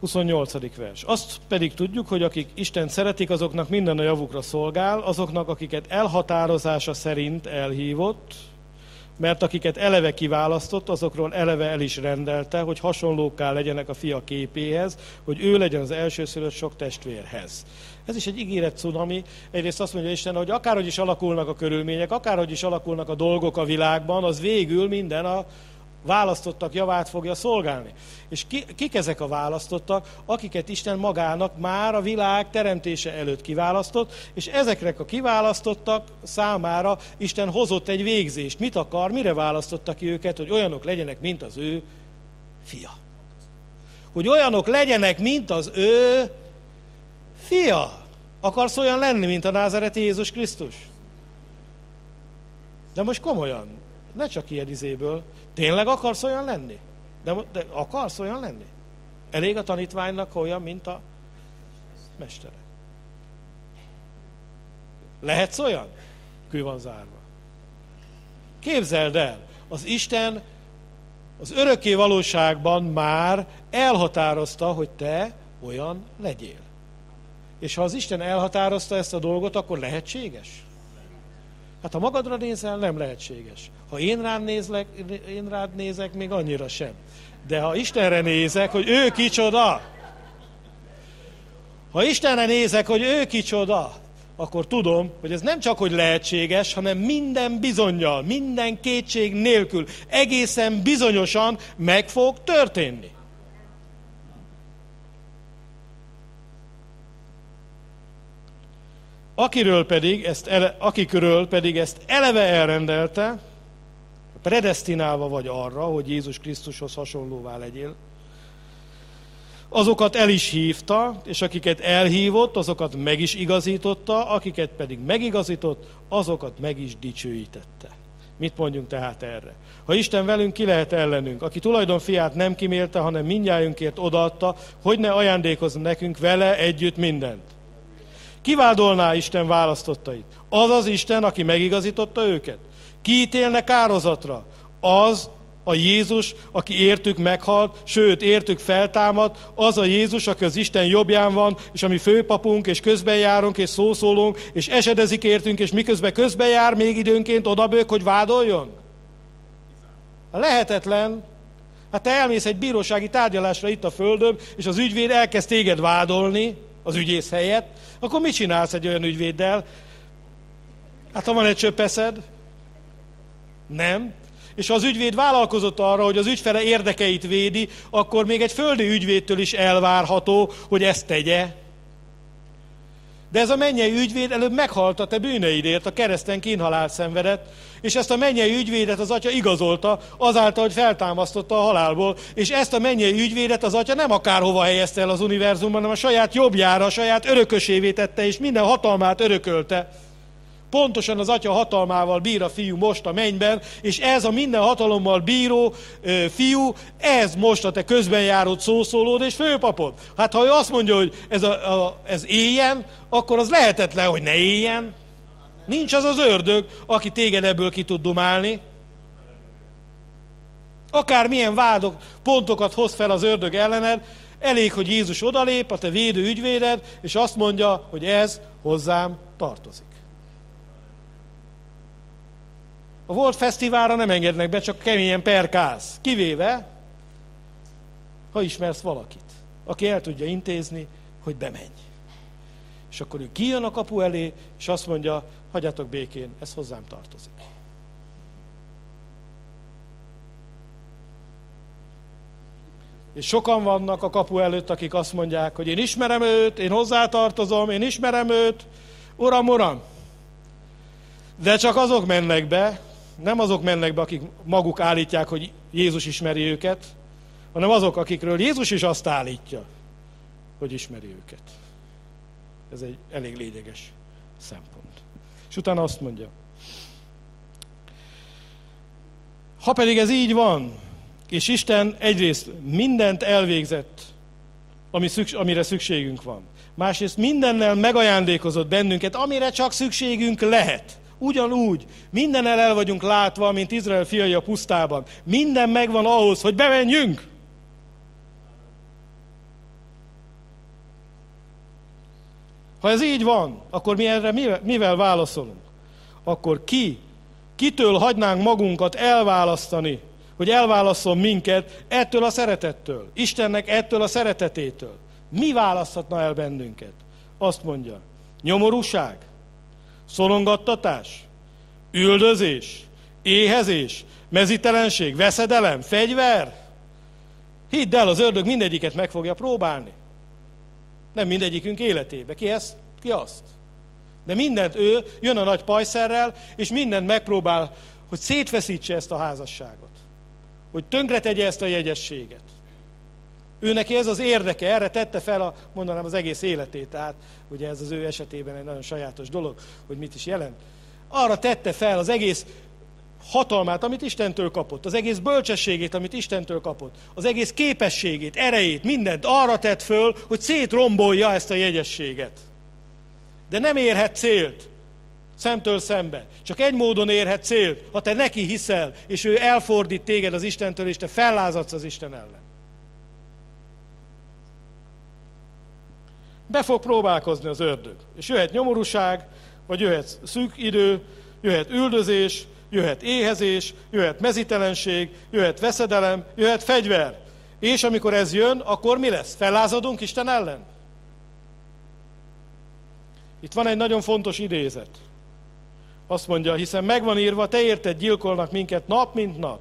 Speaker 2: Huszonnyolcadik vers. Azt pedig tudjuk, hogy akik Isten szeretik, azoknak minden a javukra szolgál, azoknak, akiket elhatározása szerint elhívott, mert akiket eleve kiválasztott, azokról eleve el is rendelte, hogy hasonlóká legyenek a fia képéhez, hogy ő legyen az elsőszülött sok testvérhez. Ez is egy ígéret cunami. Egyrészt azt mondja Isten, hogy akárhogy is alakulnak a körülmények, akárhogy is alakulnak a dolgok a világban, az végül minden a választottak javát fogja szolgálni. És ki, kik ezek a választottak, akiket Isten magának már a világ teremtése előtt kiválasztott, és ezeknek a kiválasztottak számára Isten hozott egy végzést. Mit akar, mire választotta ki őket, hogy olyanok legyenek, mint az ő fia. Hogy olyanok legyenek, mint az ő fia. Akarsz olyan lenni, mint a názereti Jézus Krisztus? De most komolyan, ne csak ilyen izéből. Tényleg akarsz olyan lenni? De, de akarsz olyan lenni? Elég a tanítványnak olyan, mint a mestere. Lehetsz olyan? Kő van zárva. Képzeld el, az Isten az örökké valóságban már elhatározta, hogy te olyan legyél. És ha az Isten elhatározta ezt a dolgot, akkor lehetséges? Hát ha magadra nézel, nem lehetséges. Ha én rád, nézlek, én rád nézek, még annyira sem. De ha Istenre nézek, hogy ő kicsoda, ha Istenre nézek, hogy ő kicsoda, akkor tudom, hogy ez nem csak, hogy lehetséges, hanem minden bizonyal, minden kétség nélkül, egészen bizonyosan meg fog történni. Akiről pedig ezt ele, akikről pedig ezt eleve elrendelte, predestinálva vagy arra, hogy Jézus Krisztushoz hasonlóvá legyél, azokat el is hívta, és akiket elhívott, azokat meg is igazította, akiket pedig megigazított, azokat meg is dicsőítette. Mit mondjunk tehát erre? Ha Isten velünk, ki lehet ellenünk? Aki tulajdon fiát nem kimélte, hanem mindjájunkért odaadta, hogy ne ajándékozna nekünk vele együtt mindent. Kivádolná Isten választottait? Az az Isten, aki megigazította őket? Ki ítélne kározatra? Az, a Jézus, aki értük meghalt, sőt, értük feltámad, az a Jézus, aki az Isten jobbján van, és ami főpapunk, és közben járunk, és szószólunk, és esedezik értünk, és miközben közben jár még időnként odabők, hogy vádoljon? Lehetetlen. Hát te elmész egy bírósági tárgyalásra itt a földön, és az ügyvéd elkezd téged vádolni, az ügyész helyett, akkor mit csinálsz egy olyan ügyvéddel? Hát ha van egy csöppeszed, nem. És ha az ügyvéd vállalkozott arra, hogy az ügyfele érdekeit védi, akkor még egy földi ügyvédtől is elvárható, hogy ezt tegye. De ez a mennyei ügyvéd előbb meghalt a te bűneidért, a kereszten kínhalált szenvedett, és ezt a mennyei ügyvédet az atya igazolta, azáltal, hogy feltámasztotta a halálból, és ezt a mennyei ügyvédet az atya nem akárhova helyezte el az univerzumban, hanem a saját jobbjára, a saját örökösévé tette, és minden hatalmát örökölte. Pontosan az atya hatalmával bír a fiú most a mennyben, és ez a minden hatalommal bíró ö, fiú, ez most a te közben járott szószólód és főpapod. Hát ha ő azt mondja, hogy ez, a, a, ez éljen, akkor az lehetetlen, hogy ne éljen. Nincs az az ördög, aki téged ebből ki tud dumálni. Akár milyen vádok, pontokat hoz fel az ördög ellened, elég, hogy Jézus odalép, a te védő ügyvéded, és azt mondja, hogy ez hozzám tartozik. A Volt Fesztiválra nem engednek be, csak keményen perkálsz. Kivéve, ha ismersz valakit, aki el tudja intézni, hogy bemenj. És akkor ő kijön a kapu elé, és azt mondja, hagyjatok békén, ez hozzám tartozik. És sokan vannak a kapu előtt, akik azt mondják, hogy én ismerem őt, én hozzátartozom, én ismerem őt, uram, uram. De csak azok mennek be, nem azok mennek be, akik maguk állítják, hogy Jézus ismeri őket, hanem azok, akikről Jézus is azt állítja, hogy ismeri őket. Ez egy elég lényeges szempont. És utána azt mondja, ha pedig ez így van, és Isten egyrészt mindent elvégzett, ami szükség, amire szükségünk van, másrészt mindennel megajándékozott bennünket, amire csak szükségünk lehet, Ugyanúgy, mindennel el vagyunk látva, mint Izrael fiai a pusztában. Minden megvan ahhoz, hogy bemenjünk. Ha ez így van, akkor mi erre mivel, válaszolunk? Akkor ki, kitől hagynánk magunkat elválasztani, hogy elválasszon minket ettől a szeretettől, Istennek ettől a szeretetétől? Mi választhatna el bennünket? Azt mondja, nyomorúság, szorongattatás, üldözés, éhezés, mezítelenség, veszedelem, fegyver. Hidd el, az ördög mindegyiket meg fogja próbálni. Nem mindegyikünk életébe. Ki ezt? Ki azt? De mindent ő jön a nagy pajszerrel, és mindent megpróbál, hogy szétfeszítse ezt a házasságot. Hogy tönkretegye ezt a jegyességet. Ő neki ez az érdeke, erre tette fel a, mondanám az egész életét, tehát ugye ez az ő esetében egy nagyon sajátos dolog, hogy mit is jelent. Arra tette fel az egész hatalmát, amit Istentől kapott, az egész bölcsességét, amit Istentől kapott, az egész képességét, erejét, mindent arra tett föl, hogy szétrombolja ezt a jegyességet. De nem érhet célt szemtől szembe. Csak egy módon érhet célt, ha te neki hiszel, és ő elfordít téged az Istentől, és te fellázadsz az Isten ellen. Be fog próbálkozni az ördög. És jöhet nyomorúság, vagy jöhet szűk idő, jöhet üldözés, jöhet éhezés, jöhet mezítelenség, jöhet veszedelem, jöhet fegyver. És amikor ez jön, akkor mi lesz? Fellázadunk Isten ellen? Itt van egy nagyon fontos idézet. Azt mondja, hiszen megvan írva, te érted, gyilkolnak minket nap, mint nap.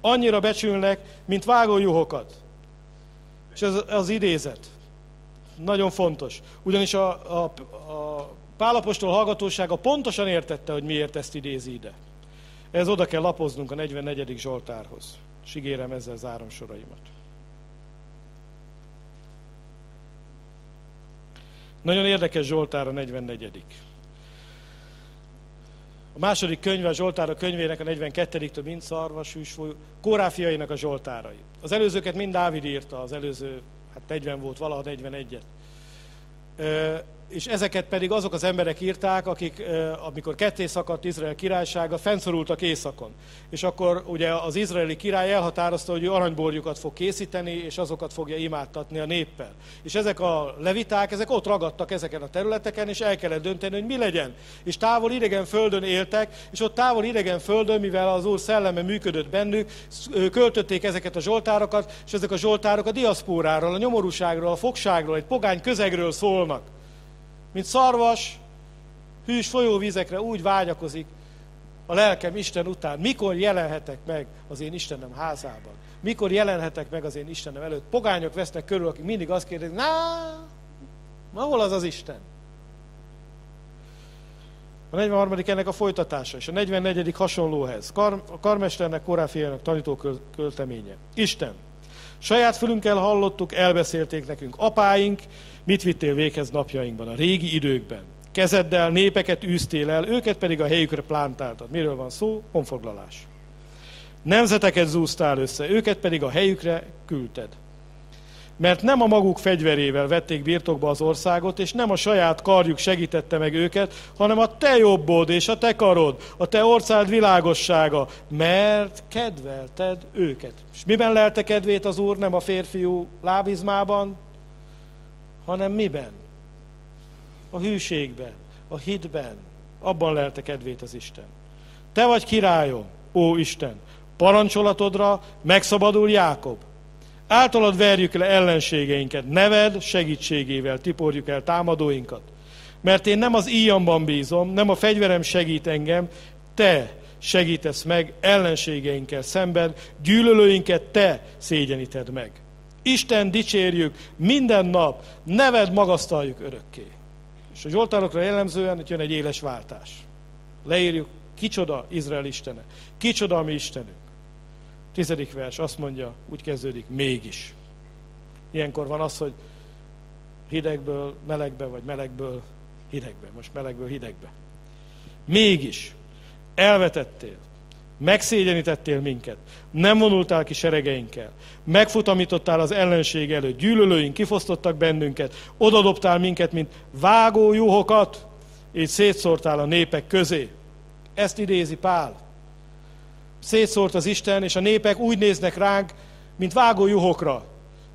Speaker 2: Annyira becsülnek, mint vágójuhokat. És ez az idézet. Nagyon fontos. Ugyanis a, a, a Pálapostól hallgatósága pontosan értette, hogy miért ezt idézi ide. Ez oda kell lapoznunk a 44. Zsoltárhoz. És ezzel zárom soraimat. Nagyon érdekes Zsoltár a 44. A második könyve a Zsoltár a könyvének a 42-től mind szarva, sűsfolyó, Kóráfiainak a Zsoltárai. Az előzőket mind Dávid írta, az előző hát 40 volt, valaha 41-et. És ezeket pedig azok az emberek írták, akik, amikor ketté szakadt Izrael királysága, fennszorultak északon. És akkor ugye az izraeli király elhatározta, hogy ő aranyborjukat fog készíteni, és azokat fogja imádtatni a néppel. És ezek a leviták, ezek ott ragadtak ezeken a területeken, és el kellett dönteni, hogy mi legyen. És távol idegen földön éltek, és ott távol idegen földön, mivel az Úr szelleme működött bennük, költötték ezeket a zsoltárokat, és ezek a zsoltárok a diaszpóráról, a nyomorúságról, a fogságról, egy pogány közegről szólnak. Mint szarvas, hűs folyóvízekre úgy vágyakozik a lelkem Isten után. Mikor jelenhetek meg az én Istenem házában? Mikor jelenhetek meg az én Istenem előtt? Pogányok vesznek körül, akik mindig azt kérdezik, na, hol az az Isten? A 43. ennek a folytatása, és a 44. hasonlóhez. Kar, a karmesternek, koráfiának tanító költeménye. Isten. Saját fülünkkel hallottuk, elbeszélték nekünk apáink, mit vittél véghez napjainkban, a régi időkben. Kezeddel népeket űztél el, őket pedig a helyükre plántáltad. Miről van szó? Honfoglalás. Nemzeteket zúztál össze, őket pedig a helyükre küldted. Mert nem a maguk fegyverével vették birtokba az országot, és nem a saját karjuk segítette meg őket, hanem a te jobbod és a te karod, a te ország világossága, mert kedvelted őket. És miben lelte kedvét az Úr, nem a férfiú lábizmában, hanem miben? A hűségben, a hitben, abban lelte kedvét az Isten. Te vagy királyom, ó Isten, parancsolatodra megszabadul Jákob. Általad verjük le ellenségeinket, neved segítségével tiporjuk el támadóinkat. Mert én nem az íjamban bízom, nem a fegyverem segít engem, te segítesz meg ellenségeinkkel szemben, gyűlölőinket te szégyeníted meg. Isten dicsérjük minden nap, neved magasztaljuk örökké. És a Zsoltárokra jellemzően itt jön egy éles váltás. Leírjuk, kicsoda Izrael Istene, kicsoda a mi Istenünk. Tizedik vers azt mondja, úgy kezdődik, mégis. Ilyenkor van az, hogy hidegből melegbe, vagy melegből hidegbe. Most melegből hidegbe. Mégis elvetettél, megszégyenítettél minket, nem vonultál ki seregeinkkel, megfutamítottál az ellenség előtt, gyűlölőink kifosztottak bennünket, odadobtál minket, mint vágó juhokat, és szétszórtál a népek közé. Ezt idézi Pál. Szétszórt az Isten, és a népek úgy néznek ránk, mint vágó juhokra.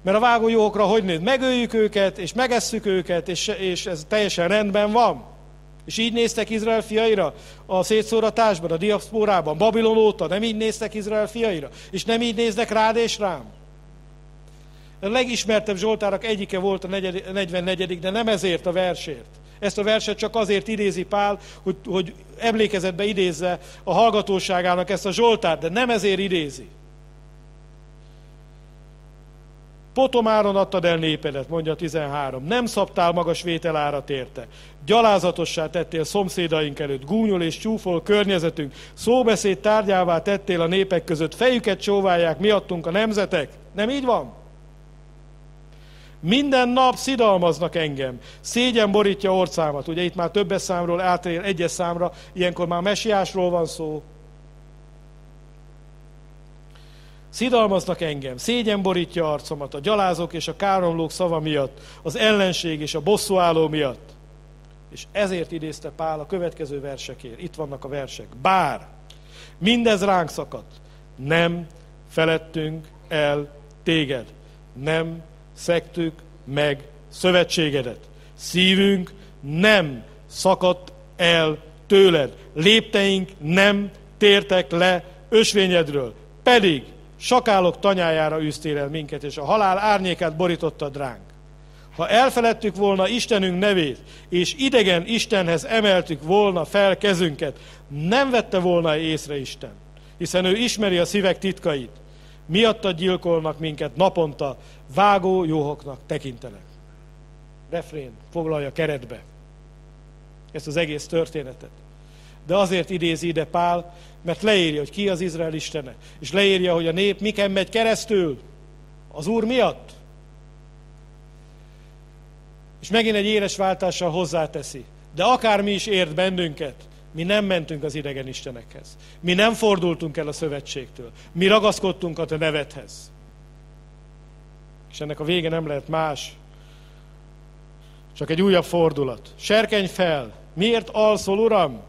Speaker 2: Mert a vágó juhokra hogy néz? Megöljük őket, és megesszük őket, és, és ez teljesen rendben van. És így néztek Izrael fiaira a szétszóratásban, a diaszpórában, Babilon óta, nem így néztek Izrael fiaira, és nem így néznek rád és rám. A legismertebb Zsoltárak egyike volt a 44. de nem ezért a versért. Ezt a verset csak azért idézi Pál, hogy, hogy emlékezetbe idézze a hallgatóságának ezt a Zsoltárt, de nem ezért idézi. Potomáron adtad el népedet, mondja 13. Nem szabtál magas vételárat érte. Gyalázatossá tettél szomszédaink előtt, gúnyol és csúfol környezetünk. Szóbeszéd tárgyává tettél a népek között. Fejüket csóválják miattunk a nemzetek. Nem így van? Minden nap szidalmaznak engem. Szégyen borítja orcámat. Ugye itt már többes számról átér egyes számra, ilyenkor már mesiásról van szó. Szidalmaznak engem, szégyen borítja arcomat a gyalázók és a káromlók szava miatt, az ellenség és a bosszúálló miatt. És ezért idézte Pál a következő versekért. Itt vannak a versek. Bár mindez ránk szakadt, nem felettünk el téged, nem szektük meg szövetségedet. Szívünk nem szakadt el tőled. Lépteink nem tértek le ösvényedről. Pedig sakálok tanyájára űztél el minket, és a halál árnyékát borítottad ránk. Ha elfeledtük volna Istenünk nevét, és idegen Istenhez emeltük volna fel kezünket, nem vette volna észre Isten, hiszen ő ismeri a szívek titkait. Miattad gyilkolnak minket naponta, vágó jóhoknak tekintenek. Refrén foglalja keretbe ezt az egész történetet. De azért idézi ide Pál, mert leírja, hogy ki az Izrael Istene. És leírja, hogy a nép miken megy keresztül. Az Úr miatt. És megint egy éles váltással hozzáteszi. De akármi is ért bennünket, mi nem mentünk az idegen istenekhez. Mi nem fordultunk el a szövetségtől. Mi ragaszkodtunk a te nevedhez. És ennek a vége nem lehet más, Csak egy újabb fordulat. Serkenj fel! Miért alszol, Uram?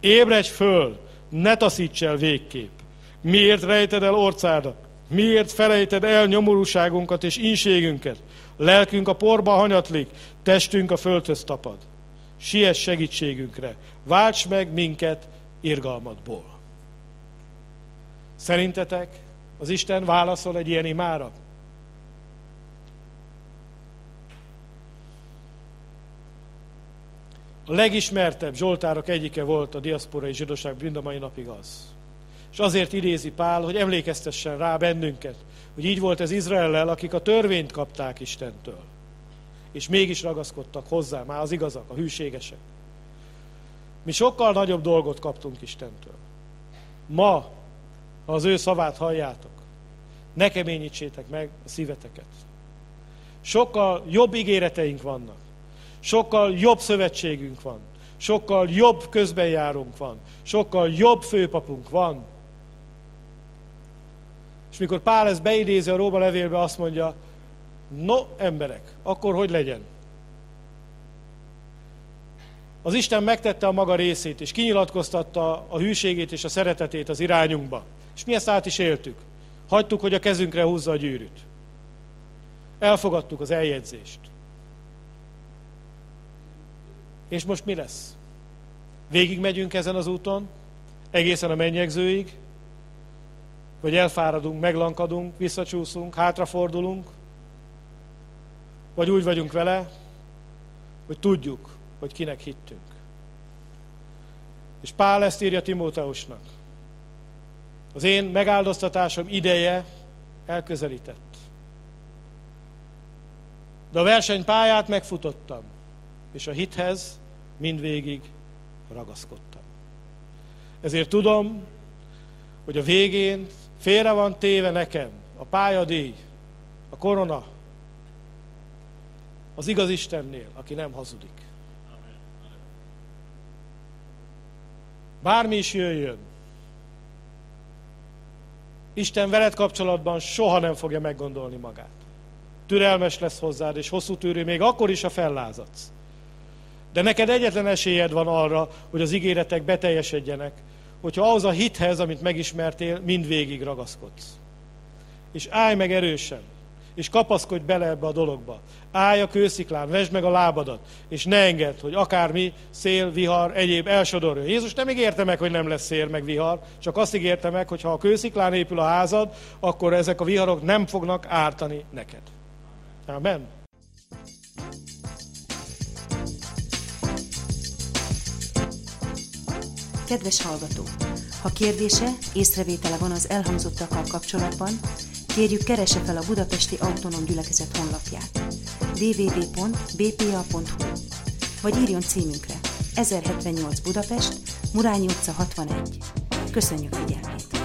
Speaker 2: Ébredj föl! Ne taszíts el végképp! Miért rejted el orcádat? Miért felejted el nyomorúságunkat és inségünket? Lelkünk a porba hanyatlik, testünk a földhöz tapad. Siess segítségünkre, válts meg minket irgalmadból. Szerintetek az Isten válaszol egy ilyen imára? A legismertebb Zsoltárok egyike volt a diaszporai zsidóság mind a mai napig az. És azért idézi Pál, hogy emlékeztessen rá bennünket, hogy így volt ez Izraellel, akik a törvényt kapták Istentől. És mégis ragaszkodtak hozzá, már az igazak, a hűségesek. Mi sokkal nagyobb dolgot kaptunk Istentől. Ma, ha az ő szavát halljátok, ne keményítsétek meg a szíveteket. Sokkal jobb ígéreteink vannak. Sokkal jobb szövetségünk van. Sokkal jobb közbenjárunk van. Sokkal jobb főpapunk van. És mikor Pál ezt beidézi a Róma levélbe, azt mondja, no emberek, akkor hogy legyen? Az Isten megtette a maga részét, és kinyilatkoztatta a hűségét és a szeretetét az irányunkba. És mi ezt át is éltük. Hagytuk, hogy a kezünkre húzza a gyűrűt. Elfogadtuk az eljegyzést. És most mi lesz? Végig megyünk ezen az úton, egészen a mennyegzőig, vagy elfáradunk, meglankadunk, visszacsúszunk, hátrafordulunk, vagy úgy vagyunk vele, hogy tudjuk, hogy kinek hittünk. És Pál ezt írja Timóteusnak. Az én megáldoztatásom ideje elközelített. De a versenypályát megfutottam, és a hithez mindvégig ragaszkodtam. Ezért tudom, hogy a végén félre van téve nekem a pályadíj, a korona, az igaz Istennél, aki nem hazudik. Bármi is jöjjön, Isten veled kapcsolatban soha nem fogja meggondolni magát. Türelmes lesz hozzád, és hosszú tűrő, még akkor is, ha fellázadsz. De neked egyetlen esélyed van arra, hogy az ígéretek beteljesedjenek, hogyha ahhoz a hithez, amit megismertél, mindvégig ragaszkodsz. És állj meg erősen, és kapaszkodj bele ebbe a dologba. Állj a kősziklán, vesd meg a lábadat, és ne engedd, hogy akármi, szél, vihar, egyéb elsodorjon. Jézus nem ígérte meg, hogy nem lesz szél, meg vihar, csak azt ígérte meg, hogy ha a kősziklán épül a házad, akkor ezek a viharok nem fognak ártani neked. Amen.
Speaker 1: Kedves hallgató! Ha kérdése, észrevétele van az elhangzottakkal kapcsolatban, kérjük keresse fel a Budapesti Autonóm Gyülekezet honlapját www.bpa.hu vagy írjon címünkre 1078 Budapest, Murányi utca 61. Köszönjük figyelmet!